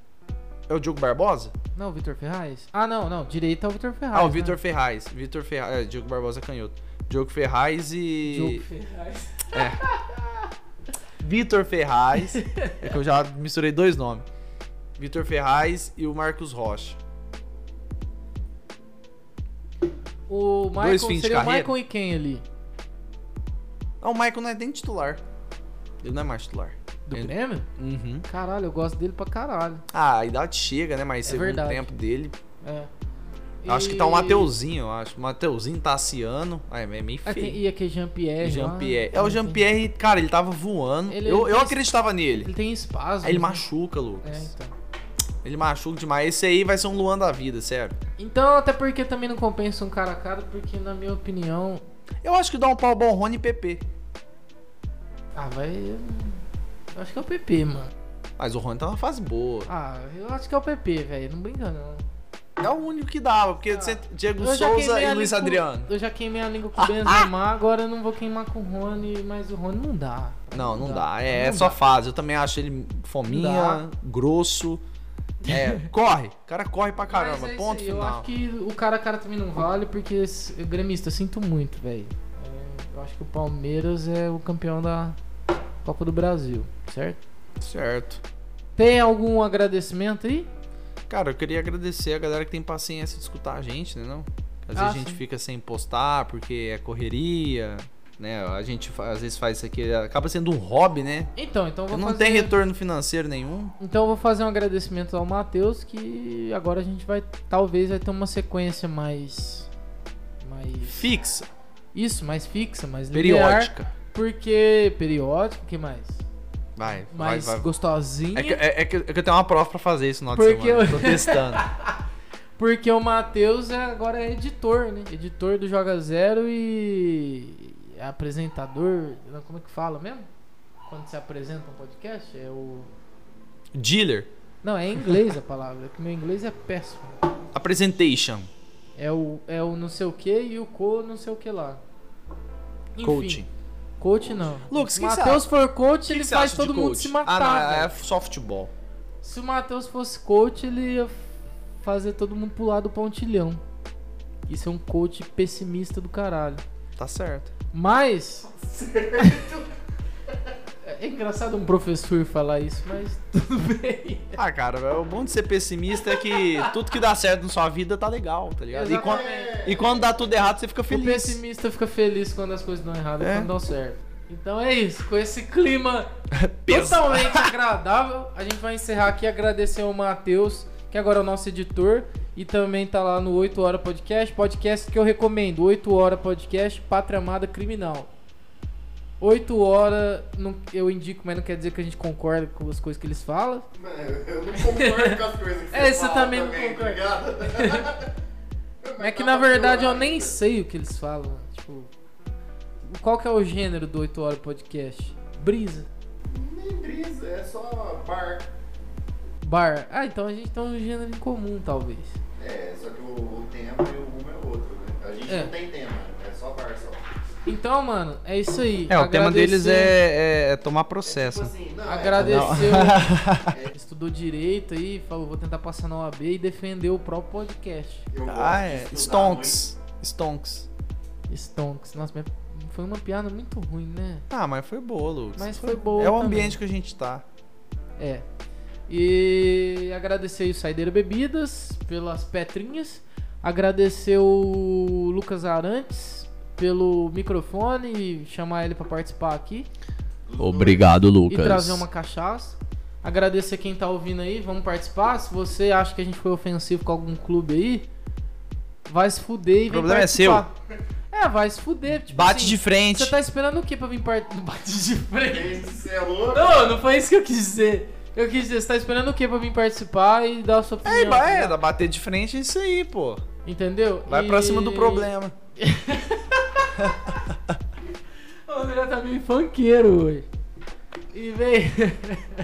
[SPEAKER 5] É o Diogo Barbosa?
[SPEAKER 4] Não, o Vitor Ferraz? Ah, não, não. Direita é o Vitor Ferraz.
[SPEAKER 5] ah, o
[SPEAKER 4] né?
[SPEAKER 5] Vitor Ferraz. Vitor Ferraz. É, Diogo Barbosa é canhoto. Diogo Ferraz e.
[SPEAKER 4] Diogo Ferraz.
[SPEAKER 5] Vitor Ferraz. é que eu já misturei dois nomes. Vitor Ferraz e o Marcos Rocha.
[SPEAKER 4] O Michael
[SPEAKER 5] Dois fins de
[SPEAKER 4] seria o
[SPEAKER 5] carreira.
[SPEAKER 4] Michael e quem ali?
[SPEAKER 5] Não, o Michael não é nem titular. Ele não é mais titular.
[SPEAKER 4] Do
[SPEAKER 5] Ele-
[SPEAKER 4] Grêmio?
[SPEAKER 5] Uhum.
[SPEAKER 4] Caralho, eu gosto dele pra caralho.
[SPEAKER 5] Ah, a idade chega, né? Mas
[SPEAKER 4] É
[SPEAKER 5] segundo
[SPEAKER 4] verdade.
[SPEAKER 5] tempo dele.
[SPEAKER 4] É.
[SPEAKER 5] eu Acho que tá o
[SPEAKER 4] E-
[SPEAKER 5] Mateuzinho, eu acho. Mateuzinho Tassiano. Ah, é meio
[SPEAKER 4] tem-
[SPEAKER 5] feio.
[SPEAKER 4] E aquele Jean-Pierre.
[SPEAKER 5] Jean-Pierre. É o Jean-Pierre, cara, ele tava voando.
[SPEAKER 4] Ele-
[SPEAKER 5] eu
[SPEAKER 4] ele
[SPEAKER 5] eu
[SPEAKER 4] tem-
[SPEAKER 5] acreditava nele.
[SPEAKER 4] Ele tem espasmo.
[SPEAKER 5] Aí ele
[SPEAKER 4] né?
[SPEAKER 5] machuca, Lucas.
[SPEAKER 4] É, então.
[SPEAKER 5] Ele machuca demais. Esse aí vai ser um Luan da vida, sério.
[SPEAKER 4] Então, até porque também não compensa um cara a cara, porque na minha opinião.
[SPEAKER 5] Eu acho que dá um pau bom Rony e PP.
[SPEAKER 4] Ah, vai. Eu acho que é o PP, mano.
[SPEAKER 5] Mas o Rony tá numa fase boa.
[SPEAKER 4] Ah, eu acho que é o PP, velho. Não brinca, não.
[SPEAKER 5] É o único que dava, porque sempre Diego
[SPEAKER 4] Eu
[SPEAKER 5] Souza e Luiz
[SPEAKER 4] língua com-
[SPEAKER 5] Adriano.
[SPEAKER 4] Eu já queimei a língua com o Benzema, agora eu não vou queimar com o Rony, mas o Rony não dá.
[SPEAKER 5] Não, não dá. É,
[SPEAKER 4] Não
[SPEAKER 5] é só
[SPEAKER 4] dá.
[SPEAKER 5] fase. Eu também acho ele
[SPEAKER 4] Não
[SPEAKER 5] fominha, grosso. É, corre. O cara corre pra caramba.
[SPEAKER 4] É
[SPEAKER 5] ponto
[SPEAKER 4] aí, Eu
[SPEAKER 5] final.
[SPEAKER 4] acho que o cara a cara também não vale, porque gremista, eu sinto muito, velho. É, eu acho que o Palmeiras é o campeão da Copa do Brasil, certo?
[SPEAKER 5] Certo.
[SPEAKER 4] Tem algum agradecimento aí?
[SPEAKER 5] Cara, eu queria agradecer a galera que tem paciência de escutar a gente, né? Não? Às
[SPEAKER 4] Ah,
[SPEAKER 5] vezes a gente
[SPEAKER 4] sim.
[SPEAKER 5] fica sem postar porque é correria, né? A gente às vezes faz isso aqui, acaba sendo um hobby, né?
[SPEAKER 4] Então, então vou
[SPEAKER 5] não
[SPEAKER 4] fazer...
[SPEAKER 5] tem retorno financeiro nenhum.
[SPEAKER 4] Então eu vou fazer um agradecimento ao Matheus, que agora a gente vai, talvez vai ter uma sequência mais... Mais...
[SPEAKER 5] Fixa,
[SPEAKER 4] Isso, mais fixa, mais linear. Porque... Periódico, o que mais?
[SPEAKER 5] Vai, vai,
[SPEAKER 4] Mais
[SPEAKER 5] vai.
[SPEAKER 4] gostosinha.
[SPEAKER 5] É que, é, é que- é que eu tenho uma prova pra fazer isso no final
[SPEAKER 4] Porque eu-
[SPEAKER 5] Tô testando.
[SPEAKER 4] Porque o Matheus é, agora é editor, né? Editor do Joga Zero e é apresentador. não, Como é que fala mesmo? Quando você apresenta um podcast? É o.
[SPEAKER 5] Dealer,
[SPEAKER 4] Não, é em inglês a palavra, que meu inglês é péssimo.
[SPEAKER 5] apresentation,
[SPEAKER 4] É o, é o não sei o que e o co não sei o que lá. Enfim,
[SPEAKER 5] coaching.
[SPEAKER 4] Coach não.
[SPEAKER 5] Lucas,
[SPEAKER 4] Se
[SPEAKER 5] que
[SPEAKER 4] o
[SPEAKER 5] que
[SPEAKER 4] Matheus for coach,
[SPEAKER 5] que
[SPEAKER 4] ele faz todo mundo
[SPEAKER 5] coach?
[SPEAKER 4] se
[SPEAKER 5] Ah,
[SPEAKER 4] matar.
[SPEAKER 5] não, é
[SPEAKER 4] velho.
[SPEAKER 5] só futebol.
[SPEAKER 4] Se o Matheus fosse coach, ele ia fazer todo mundo pular do pontilhão. Isso é um coach pessimista do caralho.
[SPEAKER 5] Tá certo.
[SPEAKER 4] Mas. É engraçado um professor falar isso, mas tudo bem.
[SPEAKER 5] Ah, cara, o bom de ser pessimista é que tudo que dá certo na sua vida tá legal, tá ligado? E quando, e quando dá tudo errado, você fica
[SPEAKER 4] O
[SPEAKER 5] feliz.
[SPEAKER 4] pessimista fica feliz quando as coisas dão errado e
[SPEAKER 5] É.
[SPEAKER 4] quando dão certo. Então é isso, com esse clima totalmente agradável, a gente vai encerrar aqui agradecer ao Matheus, que agora é o nosso editor, e também tá lá no 8 Hora Podcast, podcast que eu recomendo, 8 Hora Podcast, Pátria Amada Criminal. 8 horas, não- eu indico, mas não quer dizer que a gente concorda com as coisas que eles falam.
[SPEAKER 7] Eu não concordo com as coisas que
[SPEAKER 4] É,
[SPEAKER 7] você
[SPEAKER 4] também não
[SPEAKER 7] tá
[SPEAKER 4] concorda. É que na verdade eu nem sei o que eles falam. Tipo, qual que é o gênero do 8 Horas Podcast? Brisa.
[SPEAKER 7] Nem brisa, é só bar.
[SPEAKER 4] Bar. Ah, então a gente tem um gênero em comum, talvez.
[SPEAKER 7] É, só que o, o tema e o rumo é outro, né? A gente
[SPEAKER 4] É.
[SPEAKER 7] não tem tema, é só bar só.
[SPEAKER 4] Então, mano, é isso aí.
[SPEAKER 5] É, o tema deles
[SPEAKER 4] Agradecer-
[SPEAKER 5] é, é tomar processo.
[SPEAKER 7] Tipo assim, não, é-
[SPEAKER 4] Agradeceu. Estudou direito aí, falou, vou tentar passar na OAB e defender o próprio podcast.
[SPEAKER 7] eu
[SPEAKER 5] Ah, é. Stonks. Stonks.
[SPEAKER 4] Stonks. Nossa, mas foi uma piada muito ruim, né?
[SPEAKER 5] Ah, mas foi boa, Lucas.
[SPEAKER 4] Mas foi boa
[SPEAKER 5] É o
[SPEAKER 4] também.
[SPEAKER 5] ambiente que a gente tá.
[SPEAKER 4] É. E agradecer o Saideira Bebidas pelas petrinhas. Agradecer o Lucas Arantes pelo microfone e chamar ele pra participar aqui.
[SPEAKER 5] Obrigado,
[SPEAKER 4] E trazer uma cachaça. Agradecer quem tá ouvindo aí, vamos participar. Se você acha que a gente foi ofensivo com algum clube aí, vai se fuder e vem
[SPEAKER 5] problema é
[SPEAKER 4] participar. É, vai se fuder. Tipo
[SPEAKER 5] Bate
[SPEAKER 4] assim,
[SPEAKER 5] de frente.
[SPEAKER 4] Você tá esperando o que pra vir participar? Bate de frente.
[SPEAKER 7] Você é louco?
[SPEAKER 4] Não, não foi isso que eu quis dizer. Eu quis dizer, você tá esperando o que pra vir participar e dar a sua opinião?
[SPEAKER 5] É, vai,
[SPEAKER 4] ligado?
[SPEAKER 5] é, bater de frente é isso aí, pô.
[SPEAKER 4] Entendeu?
[SPEAKER 5] Vai
[SPEAKER 4] E-
[SPEAKER 5] pra cima do problema.
[SPEAKER 4] O André tá meio funkeiro hoje. E vem.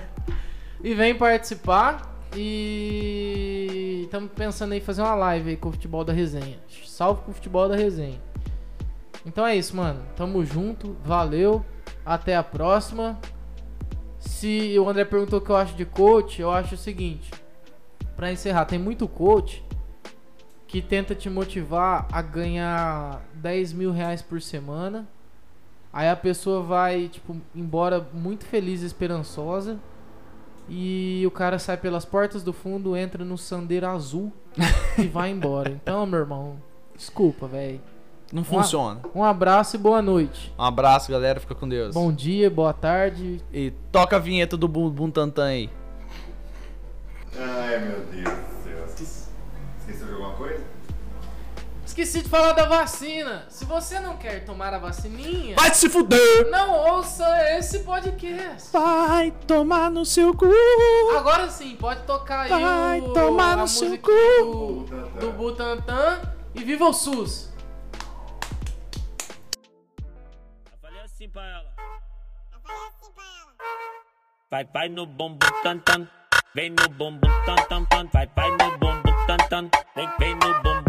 [SPEAKER 4] e vem participar. E estamos pensando em fazer uma live aí com o futebol da resenha. Salve com o futebol da resenha. Então é isso, mano. Tamo junto. Valeu. Até a próxima. Se o André perguntou o que eu acho de coach, eu acho o seguinte. Pra encerrar, tem muito coach que tenta te motivar a ganhar 10 mil reais por semana Aí a pessoa vai, tipo, embora muito feliz e esperançosa. E o cara sai pelas portas do fundo, entra no sandeiro azul e vai embora. Então, meu irmão, desculpa, velho.
[SPEAKER 5] Não funciona.
[SPEAKER 4] Um abraço e boa noite.
[SPEAKER 5] Um abraço, galera. Fica com Deus.
[SPEAKER 4] Bom dia, boa tarde.
[SPEAKER 5] E toca a vinheta do Bum Bum Tantan aí.
[SPEAKER 7] Ai, meu Deus. Esqueceu de alguma coisa?
[SPEAKER 4] Esqueci de falar da vacina. Se você não quer tomar a vacininha,
[SPEAKER 5] Vai se fuder!
[SPEAKER 4] não ouça esse podcast.
[SPEAKER 5] Vai tomar no seu cu!
[SPEAKER 4] Agora sim, pode tocar aí
[SPEAKER 5] Vai
[SPEAKER 4] o,
[SPEAKER 5] tomar
[SPEAKER 4] a
[SPEAKER 5] no seu
[SPEAKER 4] música
[SPEAKER 5] cu.
[SPEAKER 4] do, do Butantan e viva o SUS.
[SPEAKER 9] Falei assim pra ela. Vai, vai no bumbum tan tan. Vem no bumbum tan tan tan. Vai, vai no bumbum tan tan. Vem, vem no bumbum